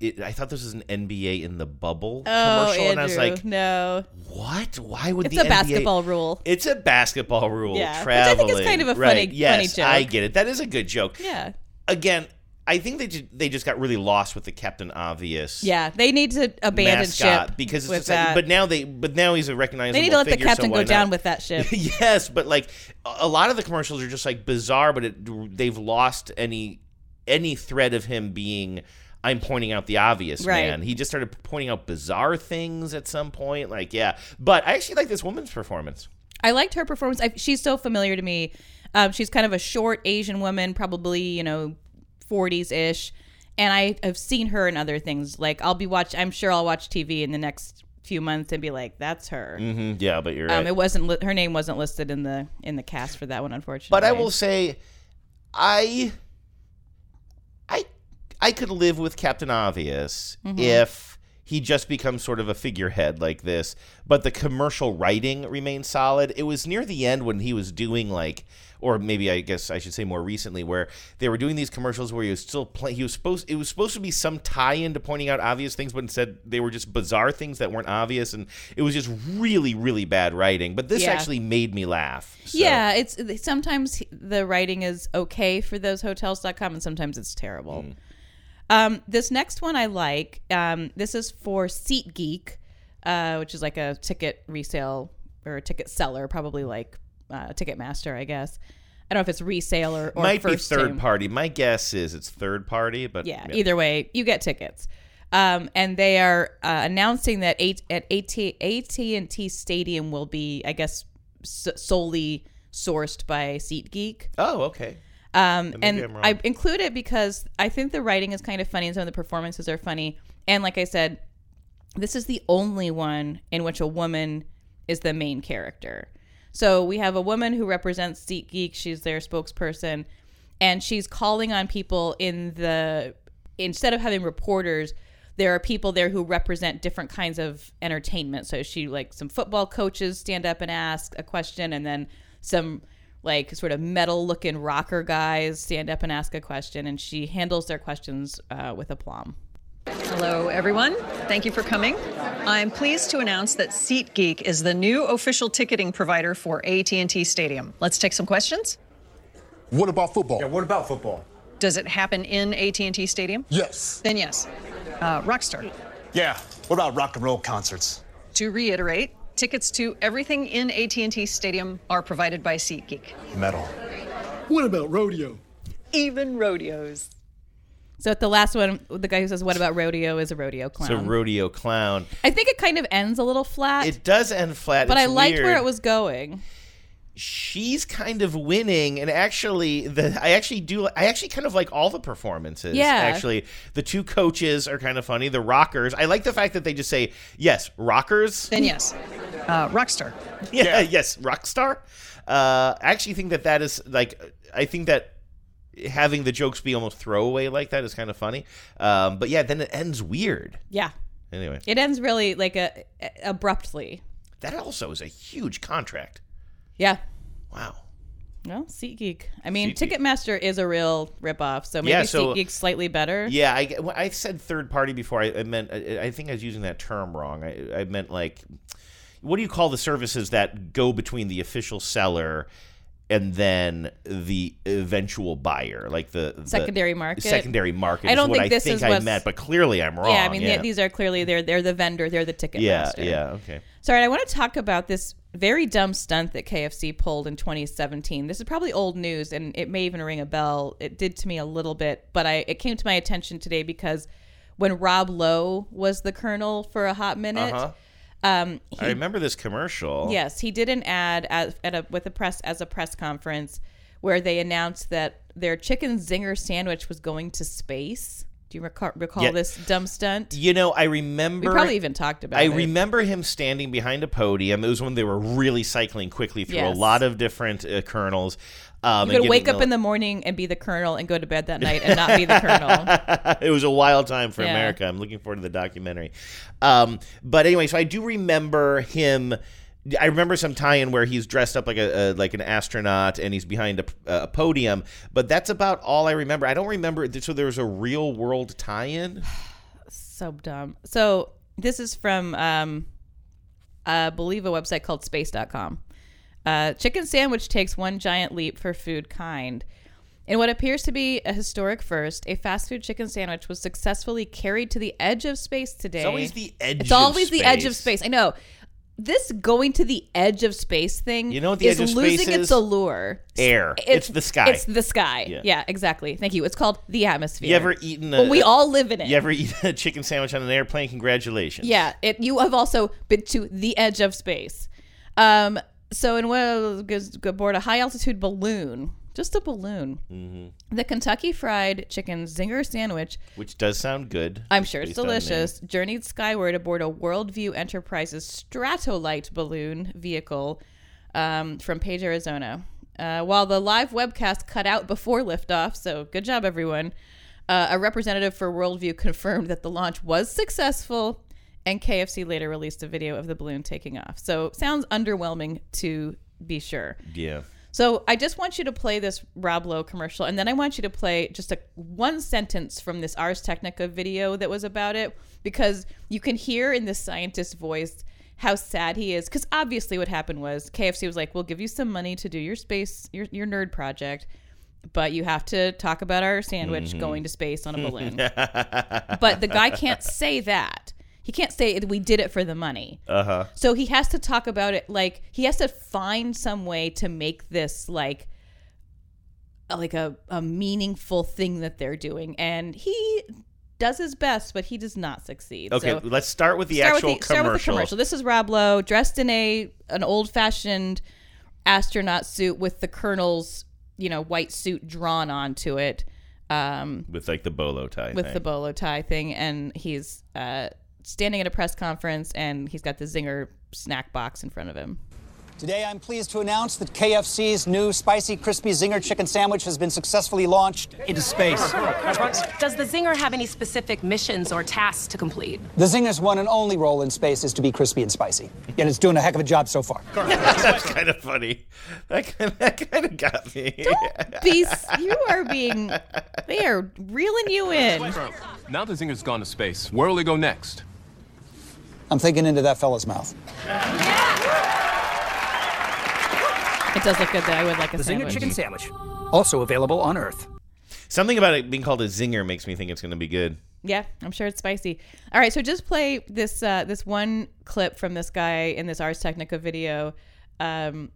It, I thought this was an NBA in the bubble Oh, commercial, and I was like, no. "What? Why would It's the a NBA basketball rule. It's a basketball rule. Yeah, which I think is kind of a right. funny- yes, funny joke. I get it. That is a good joke. Yeah. Again, I think they ju- they just got really lost with the Captain Obvious. Yeah, they need to abandon ship because it's just that. but now they but now he's a recognizable. They need to let the figure, so captain why go down not? with that ship. yes, but like a a lot of the commercials are just like bizarre, but it, they've lost any any thread of him being. I'm pointing out the obvious, Right. man. He just started pointing out bizarre things at some point. Like, yeah, but I actually like this woman's performance. I liked her performance. I, she's so familiar to me. Um, she's kind of a short Asian woman, probably you know, 40s ish, and I have seen her in other things. Like I'll be watch. I'm sure I'll watch TV in the next few months and be like, "That's her." hmm Yeah, but you're Um, right. it wasn't li- her name wasn't listed in the in the cast for that one, unfortunately. But I will say, I, I could live with Captain Obvious Mhm. if he just becomes sort of a figurehead like this. But the commercial writing remains solid. It was near the end when he was doing like, or maybe I guess I should say more recently, where they were doing these commercials where he was still playing. He was supposed. It was supposed to be some tie-in to pointing out obvious things, but instead they were just bizarre things that weren't obvious, and it was just really, really bad writing. But this Yeah. actually made me laugh. So. Yeah, it's sometimes the writing is okay for those hotels.com and sometimes it's terrible. Hmm. Um, this next one I like. Um, this is for SeatGeek, uh, which is like a ticket resale or a ticket seller, probably like uh, Ticketmaster, I guess. I don't know if it's resale or, or Might be third team. party. My guess is it's third party, but Yeah, either way, you get tickets. Um, and they are uh, announcing that eight, at AT, AT&T Stadium will be, I guess, s- solely sourced by SeatGeek. Oh, okay. Um, and. I include it because I think the writing is kind of funny and some of the performances are funny. And like I said, this is the only one in which a woman is the main character. So we have a woman who represents SeatGeek. She's their spokesperson, and she's calling on people in the instead of having reporters, there are people there who represent different kinds of entertainment. So she like some football coaches stand up and ask a question, and then some like sort of metal looking rocker guys stand up and ask a question, and she handles their questions uh, with aplomb. Hello, everyone. Thank you for coming. I'm pleased to announce that SeatGeek is the new official ticketing provider for AT&T Stadium. Let's take some questions. What about football? Yeah, what about football? Does it happen in AT&T Stadium? Yes. Then yes. Uh, Rockstar. Yeah. What about rock and roll concerts? To reiterate, tickets to everything in AT&T Stadium are provided by SeatGeek. Metal. What about rodeo? Even rodeos. So at the last one, the guy who says, "What about rodeo?" is a rodeo It's clown. a rodeo clown. I think it kind of ends a little flat. It does end flat. but It's I liked where it was going. She's kind of winning, and actually, the I actually do. I actually kind of like all the performances. Yeah. Actually, the two coaches are kind of funny. The rockers. I like the fact that they just say yes, rockers. Then yes. Uh, Rockstar. yeah, yes, rockstar. Uh, I actually think that that is like. I think that having the jokes be almost throwaway like that is kind of funny. Um, but yeah, then it ends weird. Yeah, Anyway, it ends really like a, abruptly. that also is a huge contract. Yeah. Wow. Well, SeatGeek. I mean, SeatGeek. Ticketmaster is a real ripoff, so maybe Yeah, so- SeatGeek's slightly better. Yeah, I, well, I said third party before. I, I meant I, I think I was using that term wrong. I, I meant like, what do you call the services that go between the official seller and then the eventual buyer, like the, the Secondary market? Secondary market. I don't is what think I this think is I meant, but clearly I'm wrong. Yeah, I mean, yeah. these are clearly they're they're the vendor, they're the ticket yeah, master. yeah, okay. Sorry, I want to talk about this very dumb stunt that KFC pulled in 2017. This is probably old news, and it may even ring a bell. It did to me a little bit, but I it came to my attention today because when Rob Lowe was the colonel for a hot minute, Uh-huh. um, I remember this commercial. Yes, he did an ad at, at a with a press as a press conference where they announced that their chicken zinger sandwich was going to space. Do you recall, recall Yeah. this dumb stunt? You know, I remember. We probably even talked about I it. remember him standing behind a podium. It was when they were really cycling quickly through Yes. a lot of different uh, colonels. Um, You could wake up in the morning and be the colonel and go to bed that night and not be the colonel. it was a wild time for Yeah. America. I'm looking forward to the documentary. Um, but anyway, so I do remember him. I remember some tie-in where he's dressed up like a, a like an astronaut and he's behind a, a podium. But that's about all I remember. I don't remember. So there was a real world tie-in. so dumb. So this is from, um, I believe, a website called space.com. Uh, chicken sandwich takes one giant leap for food kind. In what appears to be a historic first, a fast food chicken sandwich was successfully carried to the edge of space today. It's always the edge It's of always the edge of space. space. I know. This going to the edge of space thing You know what the is edge of losing space its allure. Air. It's the sky. It's the sky. Yeah. Yeah. exactly. Thank you. It's called the atmosphere. You ever eaten a? Well, we all live in it. You ever eat a chicken sandwich on an airplane? Congratulations. Yeah, it. You have also been to the edge of space. Um. So in what goes aboard a high altitude balloon, just a balloon. hmm The Kentucky Fried Chicken Zinger sandwich. Which does sound good. I'm sure it's based on the name. delicious. Journeyed skyward aboard a World View Enterprises Stratollite balloon vehicle um, from Page, Arizona. Uh, while the live webcast cut out before liftoff, so good job, everyone. Uh, a representative for World View confirmed that the launch was successful, and KFC later released a video of the balloon taking off. So sounds underwhelming to be sure. Yeah. So I just want you to play this Rob Lowe commercial, and then I want you to play just a one sentence from this Ars Technica video that was about it, because you can hear in this scientist's voice how sad he is. Because obviously, what happened was KFC was like, "We'll give you some money to do your space, your your nerd project." But you have to talk about our sandwich Mhm. going to space on a balloon. but the guy can't say that. He can't say we did it for the money. Uh huh. So he has to talk about it like he has to find some way to make this like a- like a, a meaningful thing that they're doing and he does his best but he does not succeed. Okay, So let's start with the start actual with the, Start with the commercial. commercial. This is Rob Lowe dressed in a an old-fashioned astronaut suit with the colonel's, you know, white suit drawn onto it. Um With like the bolo tie. with thing. the bolo tie thing, and he's uh, standing at a press conference, and he's got the zinger snack box in front of him. Today, I'm pleased to announce that KFC's new spicy crispy zinger chicken sandwich has been successfully launched into space. Does the Zinger have any specific missions or tasks to complete? The zinger's one and only role in space is to be crispy and spicy, and it's doing a heck of a job so far. That's kind of funny. That kind, that kind of got me. Beast, you are being, they are reeling you in. Now the Zinger's gone to space. Where will he go next? I'm thinking into that fella's mouth. It does look good, though. I would like a The Zinger sandwich. chicken sandwich, also available on Earth. Something about it being called a zinger makes me think it's going to be good. Yeah, I'm sure it's spicy. All right, so just play this uh, this one clip from this guy in this Ars Technica video, um,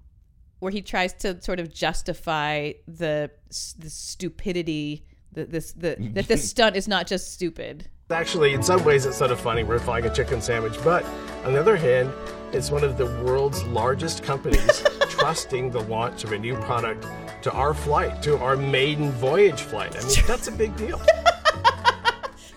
where he tries to sort of justify the the stupidity that this the, that this stunt is not just stupid. Actually, in some ways, it's sort of funny. We're flying a chicken sandwich, but on the other hand, it's one of the world's largest companies trusting the launch of a new product to our flight, to our maiden voyage flight. I mean, that's a big deal.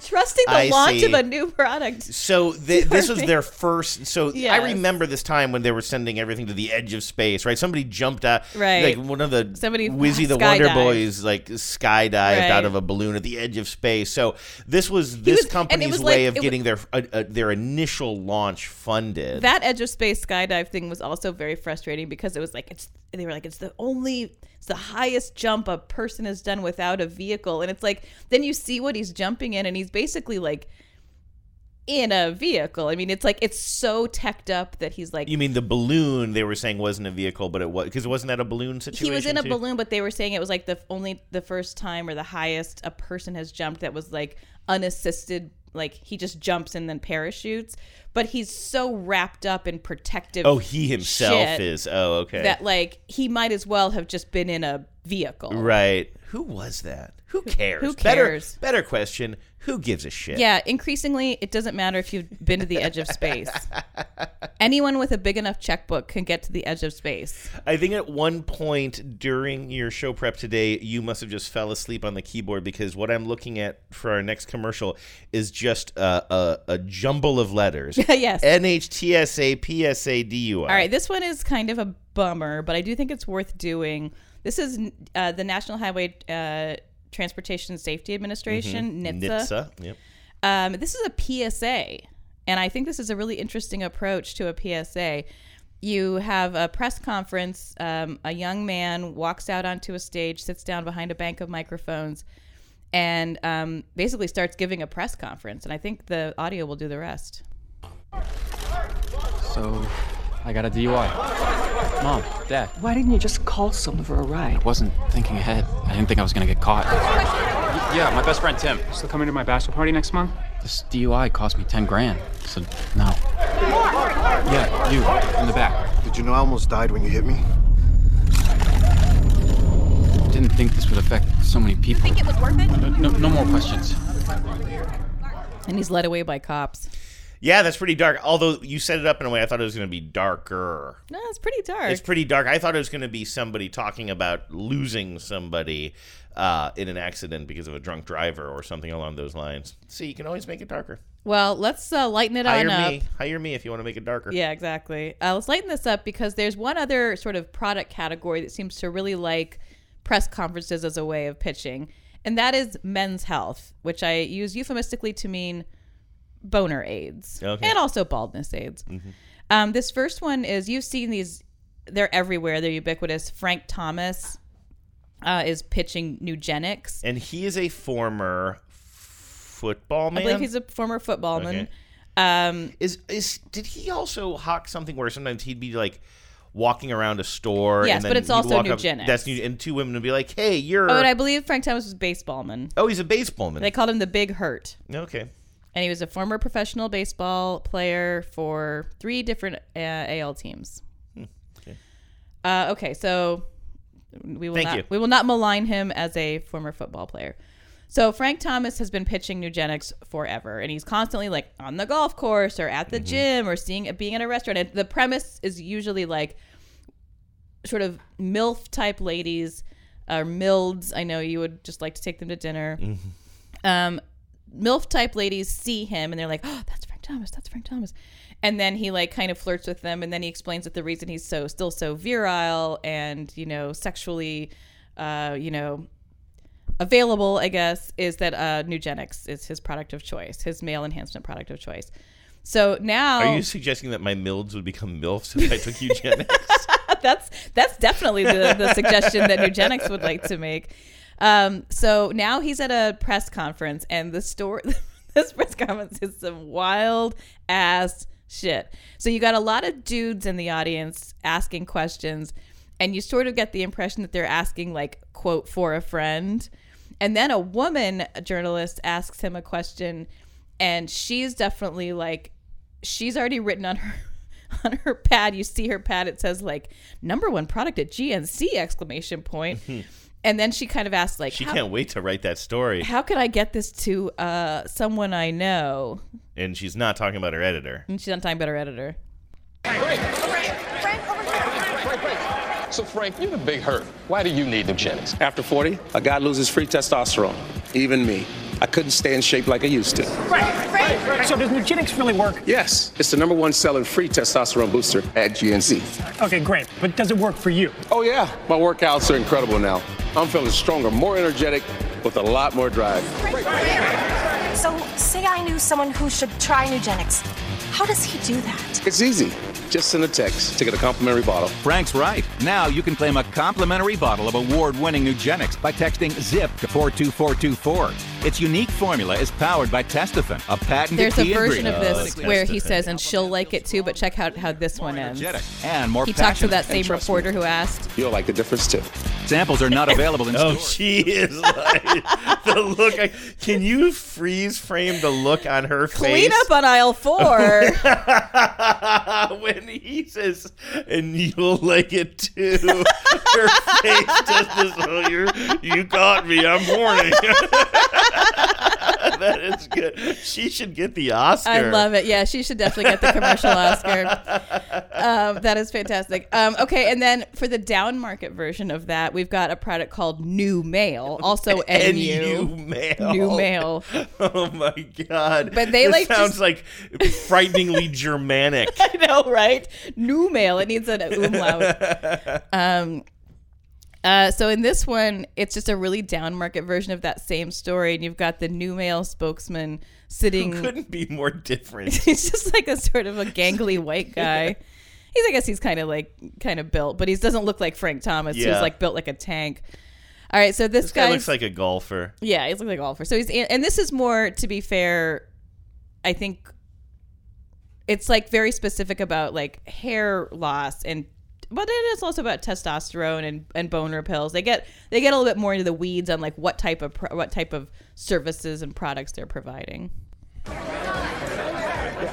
Trusting the I launch see. of a new product. So th- this was their first. So I remember this time when they were sending everything to the edge of space. Right, somebody jumped out. Right. like one of the Somebody Wizzy the Wonder. Boys like skydived Right. out of a balloon at the edge of space. So this was this was- company's was way like- of getting their uh, uh, their initial launch funded. That edge of space skydive thing was also very frustrating because it was like it's they were like it's the only it's the highest jump a person has done without a vehicle and it's like then you see what he's jumping in and he's basically like in a vehicle. I mean it's like it's so teched up that he's like you mean the balloon? They were saying wasn't a vehicle, but it was because it wasn't that a balloon situation. he was in a balloon but they were saying it was like the only the first time or the highest a person has jumped that was like unassisted like he just jumps and then parachutes but he's so wrapped up in protective Oh, he himself is. Oh, okay. that like he might as well have just been in a vehicle Right. Who was that? Who cares? who Better- cares? Better, question. Who gives a shit? yeah increasingly it doesn't matter if you've been to the edge of space anyone with a big enough checkbook can get to the edge of space I think at one point during your show prep today, you must have just fell asleep on the keyboard because what I'm looking at for our next commercial is just a, a, a jumble of letters. Yes. NHTSA. All right, this one is kind of a bummer, but I do think it's worth doing. This is uh, the National Highway uh, Transportation Safety Administration, Mhm. NHTSA. NHTSA, yep. Um, this is a PSA, and I think this is a really interesting approach to a PSA. You have a press conference. Um, a young man walks out onto a stage, sits down behind a bank of microphones, and um, basically starts giving a press conference. And I think the audio will do the rest. So, I got a DUI. Mom, Dad. Why didn't you just call someone for a ride? I wasn't thinking ahead. I didn't think I was gonna get caught. Yeah, my best friend Tim. Still coming to my bachelor party next month? This DUI cost me 10 grand. So, no. Yeah, you, in the back. Did you know I almost died when you hit me? Didn't think this would affect so many people. Think it was worth it? No, no more questions. And he's led away by cops. Yeah, that's pretty dark. Although you set it up in a way I thought it was going to be darker. No, it's pretty dark. It's pretty dark. I thought it was going to be somebody talking about losing somebody uh, in an accident because of a drunk driver or something along those lines. See, you can always make it darker. Well, let's uh, lighten it Hire on up. me. Hire me if you want to make it darker. Yeah, exactly. Uh, let's lighten this up because there's one other sort of product category that seems to really like press conferences as a way of pitching, and that is men's health, which I use euphemistically to mean boner aids Okay. and also baldness aids. Um, this first one is you've seen these; they're everywhere. They're ubiquitous. Frank Thomas uh, is pitching Nugenics. And he is a former football man. I believe he's a former footballman. Okay. Um, is is did he also hawk something where sometimes he'd be like walking around a store? Yes, and then but it's also walk up- Nugenics. That's new, and two women would be like, "Hey, you're." Oh, and I believe Frank Thomas was a baseballman. oh, he's a baseballman. They called him the Big Hurt. okay. And he was a former professional baseball player for three different uh, AL teams. Hmm, okay. Uh, okay, so we will Thank not you. we will not malign him as a former football player. So Frank Thomas has been pitching Nugenics forever, and he's constantly like on the golf course or at the Mm-hmm. gym or seeing being at a restaurant. And the premise is usually like sort of milf type ladies or milds. I know you would just like to take them to dinner. Mm-hmm. Um, milf type ladies see him and they're like, "Oh, that's Frank Thomas. That's Frank Thomas." And then he like kind of flirts with them, and then he explains that the reason he's so still so virile and you know sexually, uh, you know, available, I guess, is that uh, Nugenics is his product of choice, his male enhancement product of choice. So now, Are you suggesting that my milds would become milfs if I took eugenics? that's that's definitely the, the suggestion that Nugenics would like to make. Um, so now he's at a press conference, and the story, this press conference is some wild ass shit. So you got a lot of dudes in the audience asking questions, and you sort of get the impression that they're asking like quote for a friend, and then a woman journalist asks him a question, and she's definitely like she's already written on her on her pad. You see her pad it says like number one product at gnc exclamation point and then she kind of asks like she can't wait to write that story. how can i get this to uh someone i know And she's not talking about her editor. and she's not talking about her editor So, Frank, you're the big hurt. Why do you need the Nugenics? After 40, a guy loses free testosterone. Even me. I couldn't stay in shape like I used to. Right. right. So does Nugenics really work? Yes, it's the number one selling free testosterone booster at GNC. Okay, great. But does it work for you? Oh, yeah. My workouts are incredible now. I'm feeling stronger, more energetic, with a lot more drive. So, say I knew someone who should try Nugenics. How does he do that? It's easy. Just send a text to get a complimentary bottle. Frank's right. Now you can claim a complimentary bottle of award winning Nugenics by texting ZIP to 42424. Its unique formula is powered by Testofen, a patented there's a key version of ingredient. this where he says and she'll like it too but check out how this one ends and more he talks to that same And trust me, reporter who asked You'll like the difference too. Samples are not available in Oh, stores. she is like the look. I, can you freeze frame the look on her clean face? up on aisle four when he says, "And you'll like it too." her face does this. Oh, you're, you caught me. I'm horny. that is good. She should get the Oscar. I love it. Yeah, she should definitely get the commercial Oscar. Um, that is fantastic. Um, okay, and then for the down market version of that, we've got a product called Numale, also NU. NU mail. Numale. Oh my god! But they This like sounds just- like frighteningly Germanic. I know, right? Numale. It needs an umlaut. Um, uh, so in this one, it's just a really down market version of that same story, and you've got the Numale spokesman sitting. Who couldn't be more different? he's just like a sort of a gangly white guy. He's, I guess, he's kind of like kind of built, but he doesn't look like Frank Thomas, Yeah. who's like built like a tank. All right, so this, This guy looks like a golfer. yeah, he's like a golfer. So he's and this is more to be fair. I think it's like very specific about like hair loss and but it is also about testosterone and, and boner pills. They get they get a little bit more into the weeds on like what type of pro- what type of services and products they're providing.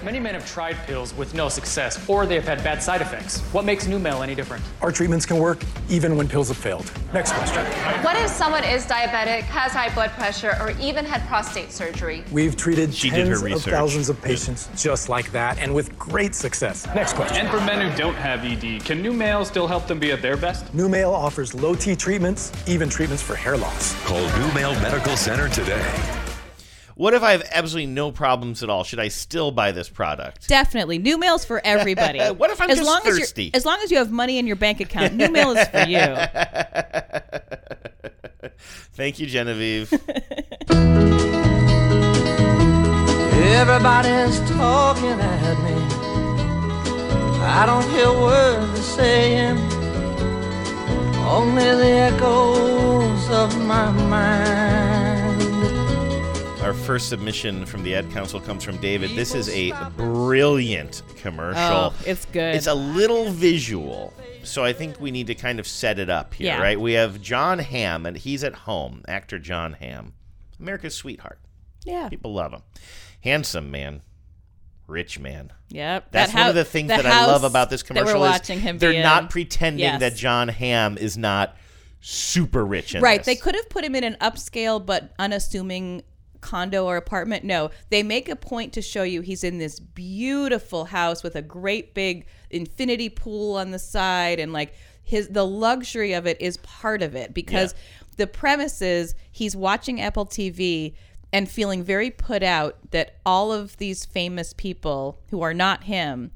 Many men have tried pills with no success, or they have had bad side effects. What makes Numale any different? Our treatments can work even when pills have failed. Next question. What if someone is diabetic, has high blood pressure, or even had prostate surgery? We've treated She did her tens of thousands of patients just like that and with great success. Next question. And for men who don't have ED, can Numale still help them be at their best? Numale offers low T treatments, even treatments for hair loss. Call Numale Medical Center today. What if I have absolutely no problems at all? Should I still buy this product? Definitely, Numale's for everybody. What if I'm as just long thirsty? As, you're, as long as you have money in your bank account, Numale is for you. Thank you, Genevieve. Everybody's talking at me. I don't hear words they're saying, only the echoes of my mind. Our first submission from the Ad Council comes from David. This is a brilliant commercial. Oh, it's good. It's a little visual. So I think we need to kind of set it up here, Yeah. right? We have John Hamm, and he's at home. Actor John Hamm, America's sweetheart. Yeah. People love him. Handsome man, rich man. Yep. That's That one of the things the that I love about this commercial. is watching him they're in. not pretending Yes. that John Hamm is not super rich in right. this. They could have put him in an upscale but unassuming condo or apartment. No, they make a point to show you he's in this beautiful house with a great big infinity pool on the side and like his the luxury of it is part of it because the premise is he's watching Apple TV and feeling very put out that all of these famous people who are not him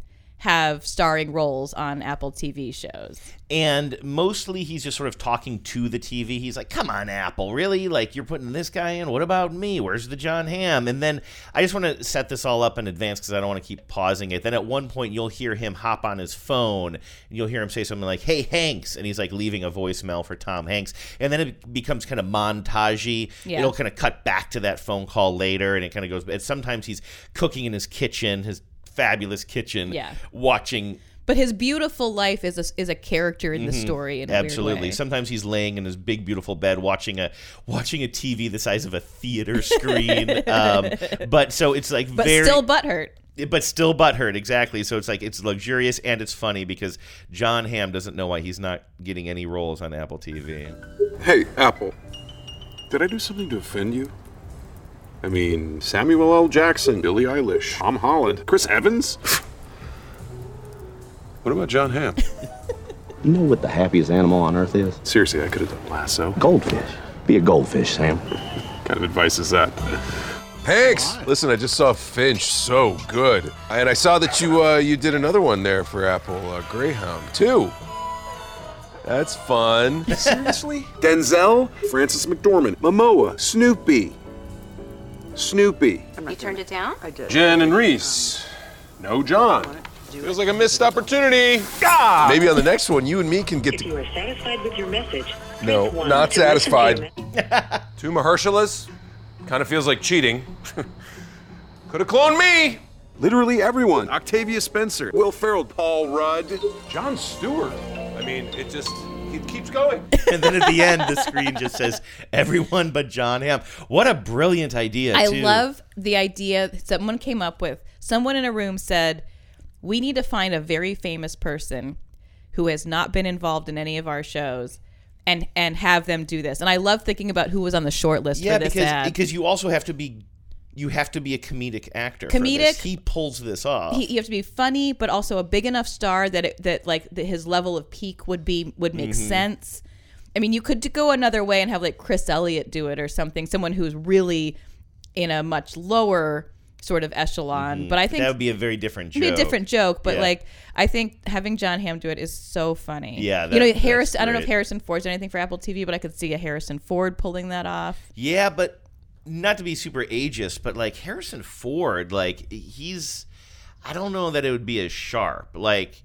have starring roles on Apple TV shows. and mostly he's just sort of talking to the TV. He's like, "Come on, Apple, really? Like you're putting this guy in? What about me? Where's the John Hamm?" And then I just want to set this all up in advance because I don't want to keep pausing it. Then at one point you'll hear him hop on his phone and you'll hear him say something like, "Hey Hanks," and he's like leaving a voicemail for Tom Hanks, and then it becomes kind of montagey. Yeah. It'll kind of cut back to that phone call later, and it kind of goes. And sometimes he's cooking in his kitchen, his fabulous kitchen, Yeah. watching But his beautiful life is a, is a character in the Mhm. story. In a Absolutely. Weird way. Sometimes he's laying in his big, beautiful bed watching a watching a TV the size of a theater screen. um, but so it's like But very still butthurt. But still butthurt, exactly. So it's like it's luxurious and it's funny because John Hamm doesn't know why he's not getting any roles on Apple TV. Hey, Apple. Did I do something to offend you? I mean, Samuel L. Jackson, Billie Eilish, Tom Holland, Chris Evans? what about John Hamm? You know what the happiest animal on earth is? Seriously, I could have done lasso. Goldfish. Be a goldfish, Sam. What kind of advice is that? Hanks, listen, I just saw Finch, so good, and I saw that you uh, you did another one there for Apple uh, Greyhound too. That's fun. Seriously? Denzel, Frances McDormand, Momoa, Snoopy. Snoopy. You turned it down? I did. Jen and Reese. No John. Feels like a missed opportunity. Ah! Maybe on the next one, you and me can get If to. you are satisfied with your message, No, press one not to listen to your satisfied. Two Mahershalas? Kind of feels like cheating. Could have cloned me. Literally everyone. Octavia Spencer, Will Ferrell, Paul Rudd. Jon Stewart. I mean, it just it keeps going. and then at the end, the screen just says everyone but John Hamm. What a brilliant idea! I too. love the idea someone came up with. Someone in a room said, "We need to find a very famous person who has not been involved in any of our shows." And, and have them do this, and I love thinking about who was on the short list yeah, for this because ad. because you also have to be you have to be a comedic actor. for Comedic. this. He pulls this off. he, you have to be funny, but also a big enough star that it, that like that his level of peak would be would make Mhm. sense. I mean, you could go another way and have like Chris Elliott do it or something, someone who's really in a much lower sort of echelon. But I think Mm-hmm. that would be a very different joke. Be a different joke, but Yeah. like I think having John Hamm do it is so funny. Yeah, you know Harris. I don't know if. Harrison Ford's anything for Apple TV, but I could see a Harrison Ford pulling that off. Yeah, but not to be super ageist, but like Harrison Ford, like he's I don't know that it would be as sharp. Like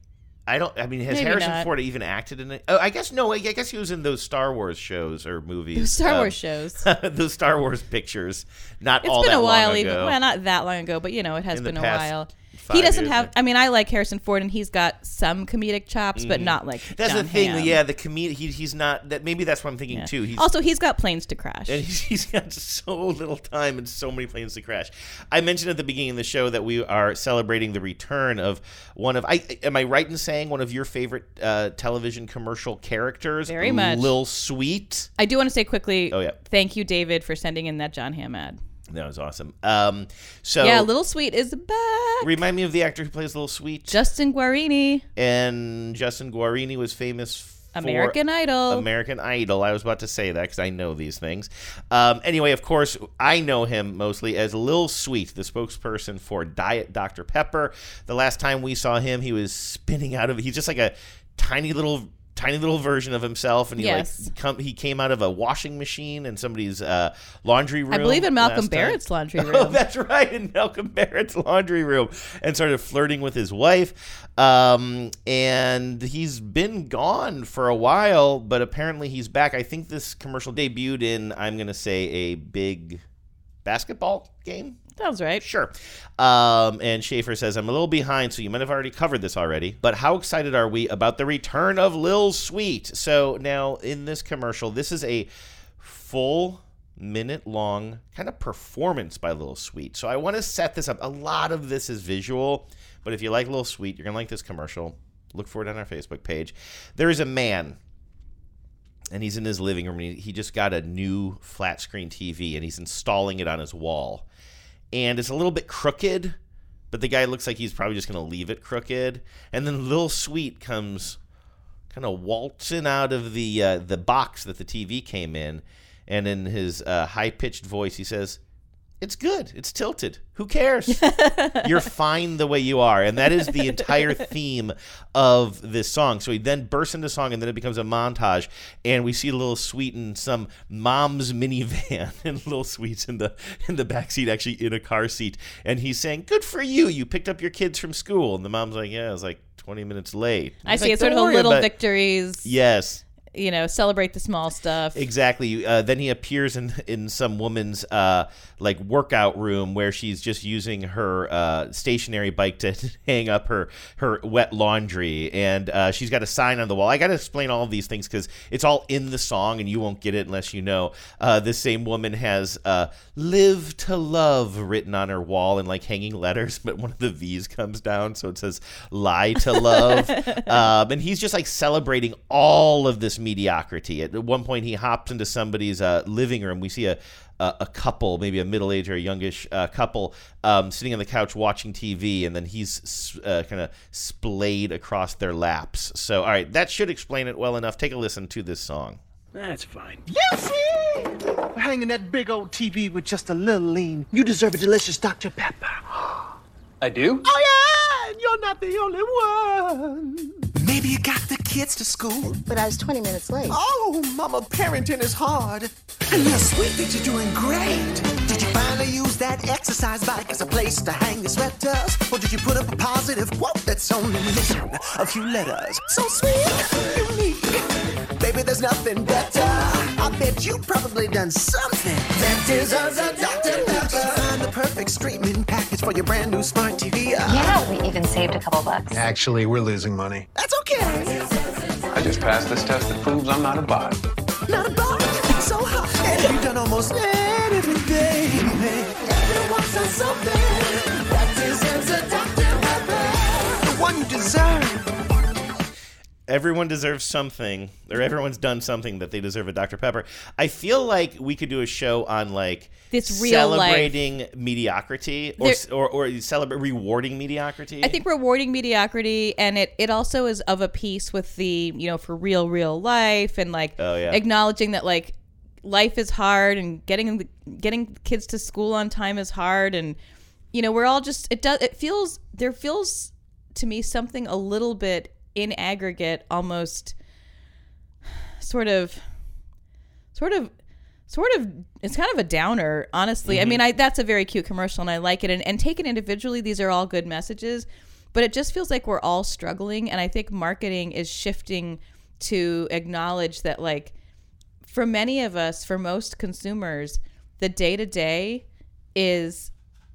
I don't I mean has Maybe Harrison not. Ford even acted in it? Oh, I guess no, I guess he was in those Star Wars shows or movies. Those Star Um, Wars shows. those Star Wars pictures. Not It's all been a while, even well, not that long ago, but you know, it has in been a past while. He doesn't have. I mean, I like Harrison Ford, and he's got some comedic chops, but Mhm. not like. That's John the thing. Hamm. Yeah, the comedian. He, he's not. That maybe that's what I'm thinking too. He's also, he's got planes to crash. and he's, he's got so little time and so many planes to crash. I mentioned at the beginning of the show that we are celebrating the return of one of. I am I right in saying one of your favorite uh, television commercial characters? Very much. Lil Sweet. I do want to say quickly. Oh, yeah. Thank you, David, for sending in that John Hamm ad. That was awesome. Um, so yeah, Little Sweet is back. Remind me of the actor who plays Little Sweet. Justin Guarini. and Justin Guarini was famous for American Idol. American Idol. I was about to say that because I know these things. Um, anyway, of course, I know him mostly as Lil Sweet, the spokesperson for Diet Dr Pepper. The last time we saw him, he was spinning out of. He's just like a tiny little. Tiny little version of himself, and he Yes. like come. He came out of a washing machine in somebody's uh, laundry room. I believe in Malcolm last time. Barrett's laundry room. Oh, that's right, in Malcolm Barrett's laundry room, and started flirting with his wife. Um, and he's been gone for a while, but apparently he's back. I think this commercial debuted in, I'm going to say, a big basketball game. Sounds right. Sure. Um, and Schaefer says, I'm a little behind, so you might have already covered this already. But how excited are we about the return of Lil Sweet? So now in this commercial, this is a full minute long kind of performance by Lil Sweet. So I want to set this up. A lot of this is visual, but if you like Lil Sweet, you're going to like this commercial. Look for it on our Facebook page. There is a man and he's in his living room and he, he just got a new flat screen TV and he's installing it on his wall. And it's a little bit crooked, but the guy looks like he's probably just going to leave it crooked. And then Lil Sweet comes kind of waltzing out of the uh, the box that the TV came in and in his uh, high pitched voice he says, "It's good. It's tilted. Who cares? You're fine the way you are." And that is the entire theme of this song. So he then bursts into song, and then it becomes a montage, and we see Little Sweet in some mom's minivan, and Little Sweet's in the in the back seat, actually in a car seat, and he's saying, "Good for you. You picked up your kids from school." And the mom's like, "Yeah, I was like 20 minutes late." I see like, it's sort of a little about it." victories. Yes. You know, celebrate the small stuff. Exactly. Uh, then he appears in in some woman's uh, like workout room where she's just using her uh, stationary bike to hang up her her wet laundry, and uh, she's got a sign on the wall. I got to explain all of these things because it's all in the song, and you won't get it unless you know. Uh, this same woman has uh, "Live to Love" written on her wall in like hanging letters, but one of the V's comes down, so it says "Lie to Love," um, and he's just like celebrating all of this mediocrity. At one point, he hops into somebody's uh, living room. We see a a, a couple, maybe a middle aged or a youngish uh, couple, um, sitting on the couch watching TV, and then he's uh, kind of splayed across their laps. So, all right, that should explain it well enough. Take a listen to this song. That's fine. You see? Hanging that big old TV with just a little lean. You deserve a delicious Dr. Pepper. I do? Oh, yeah! And you're not the only one. Maybe you got the kids to school. But I was 20 minutes late. Oh, mama, parenting is hard. And you're sweet that you're doing great. Did you finally use that exercise bike as a place to hang your sweaters? Or did you put up a positive quote that's only missing a few letters? So sweet, unique. Baby, there's nothing better. I bet you probably done something that deserves a Dr. Pepper. Find the perfect streaming package for your brand new smart TV. Uh. Yeah, we even saved a couple bucks. Actually, we're losing money. That's okay. I just passed this test that proves I'm not a bot. Not a bot, so hot. And you've done almost everything. baby. Everyone's done something that deserves a Dr. Pepper. The one you deserve. Everyone deserves something, or everyone's done something that they deserve a Dr. Pepper. I feel like we could do a show on like This real life- celebrating mediocrity or, There- or or celebrate rewarding mediocrity. I think rewarding mediocrity and it it also is of a piece with the, you know, for real real life and like Oh, yeah. acknowledging that like life is hard and getting the, getting kids to school on time is hard and you know, we're all just it does it feels there feels to me something a little bit in aggregate almost sort of sort of sort of it's kind of a downer honestly. I Mhm. mean i that's a very cute commercial and i like it. And, and taken individually these are all good messages but it just feels like we're all struggling. And i think marketing is shifting to acknowledge that like for many of us for most consumers the day to day is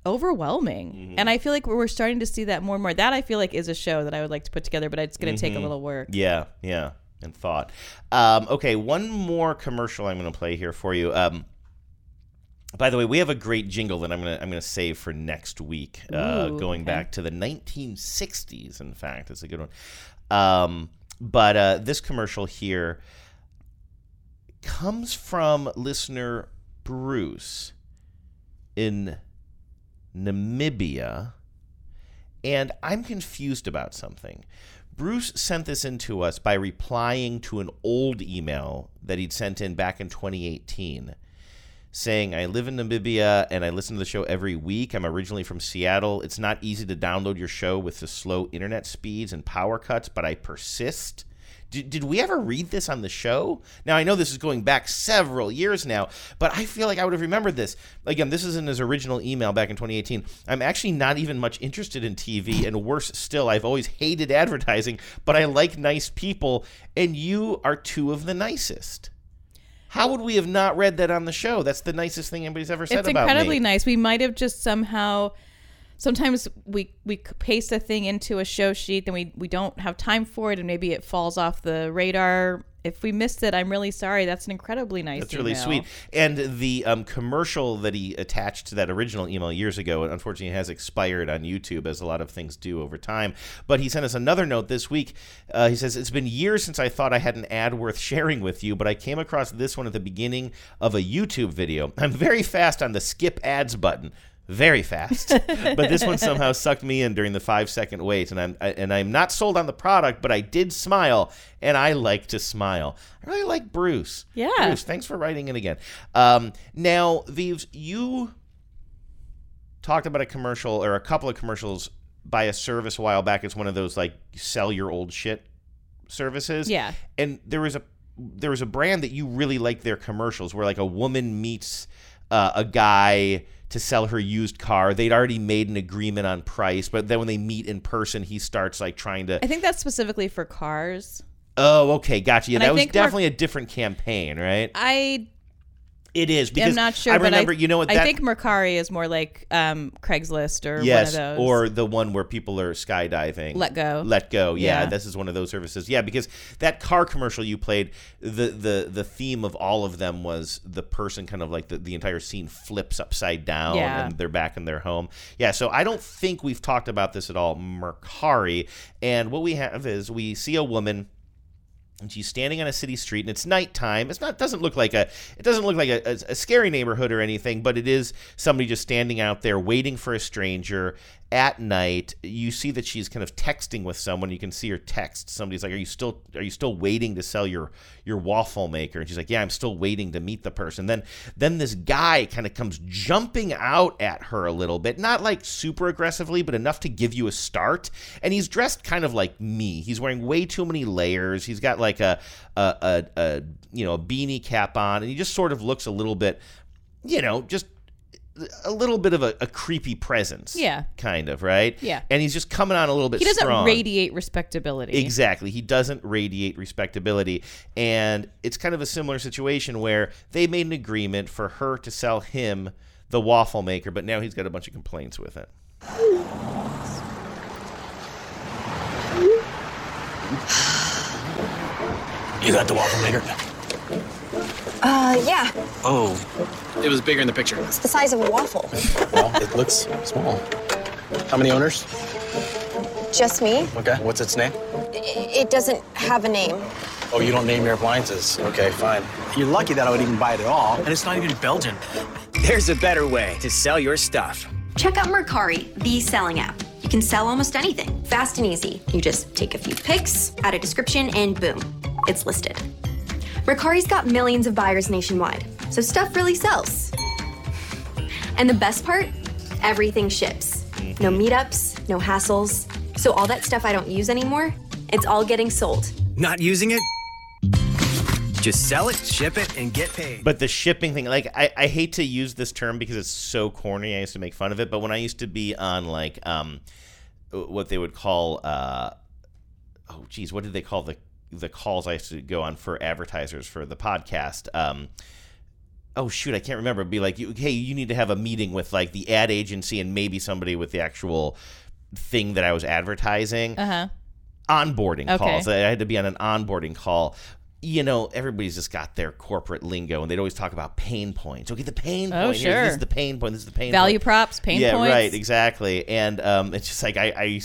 overwhelming. Mm-hmm. And I feel like we're starting to see that more and more. That I feel like is a show that I would like to put together, but it's going to take a Mhm. little work. Yeah, yeah, and thought. Um, okay, one more commercial I'm going to play here for you. Um, by the way, we have a great jingle that I'm gonna I'm gonna save for next week, uh, Ooh, going okay. back to the 1960s. In fact, it's a good one. Um, but uh, this commercial here comes from listener Bruce in Namibia, and I'm confused about something. Bruce sent this in to us by replying to an old email that he'd sent in back in 2018 saying, I live in Namibia and I listen to the show every week. I'm originally from Seattle. It's not easy to download your show with the slow internet speeds and power cuts, but I persist. Did, did we ever read this on the show? Now, I know this is going back several years now, but I feel like I would have remembered this. Again, this is in his original email back in 2018. I'm actually not even much interested in TV, and worse still, I've always hated advertising, but I like nice people, and you are two of the nicest. How would we have not read that on the show? That's the nicest thing anybody's ever said it's about incredibly nice. We might have just somehow. Sometimes we we paste a thing into a show sheet, then we we don't have time for it, and maybe it falls off the radar. If we missed it, I'm really sorry. That's an incredibly nice. That's really sweet. And the um, commercial that he attached to that original email years ago, unfortunately, has expired on YouTube, as a lot of things do over time. But he sent us another note this week. Uh, he says, It's been years since I thought I had an ad worth sharing with you, but I came across this one at the beginning of a YouTube video. I'm very fast on the skip ads button. Very fast, but this one somehow sucked me in during the five second wait, and I'm I, and I'm not sold on the product, but I did smile, and I like to smile. I really like Bruce. Yeah. Bruce, thanks for writing in again. Um, now, Vives, you talked about a commercial or a couple of commercials by a service a while back. It's one of those like sell your old shit services. Yeah. And there was a there was a brand that you really liked their commercials where like a woman meets uh, a guy to sell her used car. They'd already made an agreement on price, but then when they meet in person, he starts like trying to I think that's specifically for cars. Oh, okay, gotcha. Yeah, And that was definitely a different campaign, right? I It is because am not sure. I remember, you know what? I think Mercari is more like um, Craigslist or yes, one of those. or the one where people are skydiving. Let Go. Let go. Yeah, Yeah. this is one of those services. Yeah, because that car commercial you played, the the the theme of all of them was the person kind of like the, the entire scene flips upside down Yeah. and they're back in their home. Yeah, so I don't think we've talked about this at all, Mercari. And what we have is we see a woman and she's standing on a city street and it's nighttime. It's not doesn't look like a it doesn't look like a, a, a scary neighborhood or anything but it is somebody just standing out there waiting for a stranger at night you see that she's kind of texting with someone. You can see her text. Somebody's like are you still are you still waiting to sell your your waffle maker? And she's like yeah i'm still waiting to meet the person. Then then this guy kind of comes jumping out at her a little bit not like super aggressively but enough to give you a start. And he's dressed kind of like me. He's wearing way too many layers. He's got like a a, a, a you know a beanie cap on and he just sort of looks a little bit you know just a little bit of a, a creepy presence Yeah. kind of right Yeah. and he's just coming on a little bit he doesn't strong. radiate respectability. Exactly. He doesn't radiate respectability. And it's kind of a similar situation where they made an agreement for her to sell him the waffle maker, but now he's got a bunch of complaints with it. You got the waffle maker? Uh, yeah. Oh, it was bigger in the picture. It's the size of a waffle. Well, it looks small. How many owners? Just me. Okay, what's its name? It doesn't have a name. Oh, you don't name your appliances. Okay, fine. You're lucky that I would even buy it at all. And it's not even Belgian. There's a better way to sell your stuff. Check out Mercari, the selling app. You can sell almost anything, fast and easy. You just take a few pics, add a description, and boom, it's listed. Mercari's got millions of buyers nationwide, so stuff really sells. And the best part? Everything ships. No meetups, no hassles. So all that stuff I don't use anymore, it's all getting sold. Not using it? Just sell it, ship it, and get paid. But the shipping thing, like I, I hate to use this term because it's so corny. I used to make fun of it, but when I used to be on like um, what they would call uh, oh geez, what did they call the the calls I used to go on for advertisers for the podcast? Um, oh shoot, I can't remember. It'd be like, hey, you need to have a meeting with like the ad agency and maybe somebody with the actual thing that I was advertising. Uh huh. Onboarding Okay. calls. I had to be on an onboarding call. You know, everybody's just got their corporate lingo, and they'd always talk about pain points. Okay, the pain Oh, point. Here's- sure. This is the pain point. This is the pain point. Value point. props, pain yeah, points. Yeah, right, exactly. And um, it's just like I, I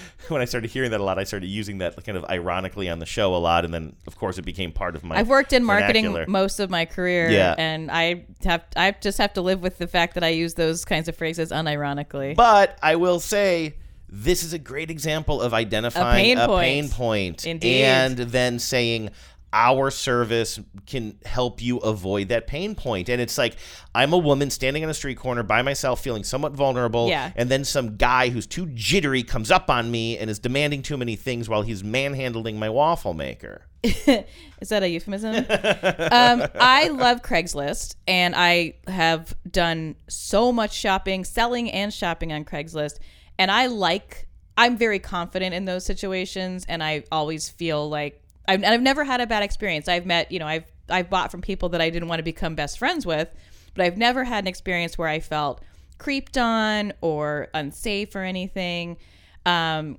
when I started hearing that a lot, I started using that kind of ironically on the show a lot, and then of course it became part of my. I've worked in marketing vernacular. most of my career, Yeah. and I have I just have to live with the fact that I use those kinds of phrases unironically. But I will say this is a great example of identifying pain a point. pain point Indeed. and then saying our service can help you avoid that pain point. And it's like I'm a woman standing on a street corner by myself feeling somewhat vulnerable Yeah. and then some guy who's too jittery comes up on me and is demanding too many things while he's manhandling my waffle maker. Is that a euphemism? um, I love Craigslist, and I have done so much shopping, selling and shopping on Craigslist. And I like, I'm very confident in those situations, and I always feel like I've, and I've never had a bad experience. I've met, you know, I've I've bought from people that I didn't want to become best friends with, but I've never had an experience where I felt creeped on or unsafe or anything. Um,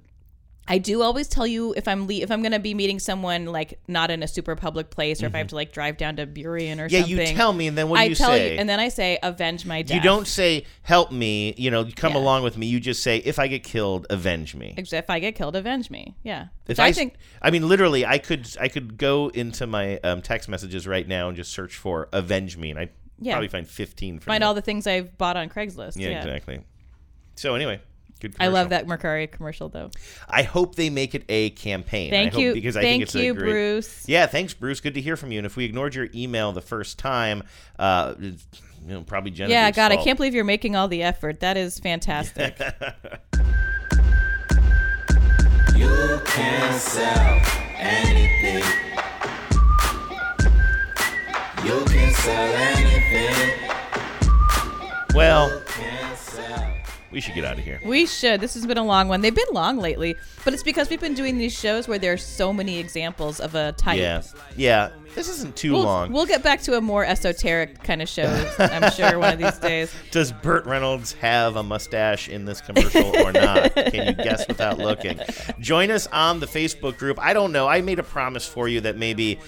I do always tell you if I'm le- if I'm going to be meeting someone like not in a super public place or if I have to like drive down to Burien or Mm-hmm. Yeah, you something. tell me, and then what do I you tell say? You, and then I say avenge my death. You don't say help me, you know, come along with me. You just say if I get killed, avenge me. Ex- If I get killed, avenge me. Yeah. If Which I, s- think I mean, literally, I could I could go into my um, text messages right now and just search for "avenge me," and I would Yeah. probably find fifteen. From find you. all the things I've bought on Craigslist. yeah, Yeah, exactly. So anyway. I love that Mercari commercial though. I hope they make it a campaign. Thank I hope, you- because I thank think it's a great, Bruce. Yeah, thanks, Bruce. Good to hear from you. And if we ignored your email the first time, uh, you know, probably Jennifer's yeah, God, I can't believe you're making all the effort. That is fantastic. You can sell anything. You can sell anything. Well, we should get out of here. We should. This has been a long one. They've been long lately, but it's because we've been doing these shows where there are so many examples of a type. Yeah, yeah. This isn't too we'll, long. We'll get back to a more esoteric kind of show, I'm sure, one of these days. Does Burt Reynolds have a mustache in this commercial or not? Can you guess without looking? Join us on the Facebook group. I don't know. I made a promise for you that maybe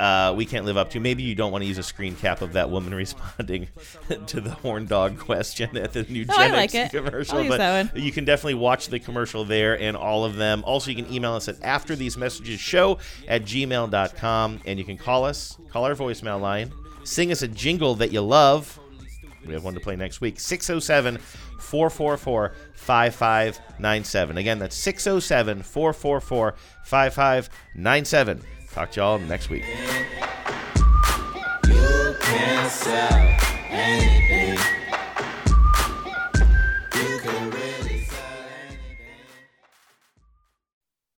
uh, we can't live up to. Maybe you don't want to use a screen cap of that woman responding to the horn dog question at the new Oh, like it. commercial. But you can definitely watch the commercial there and all of them. Also, you can email us at after these messages show at gmail.com and you can call us, call our voicemail line, sing us a jingle that you love. We have one to play next week. 607 444 5597. Again, that's 607 444 5597. Talk to y'all next week. You can sell anything.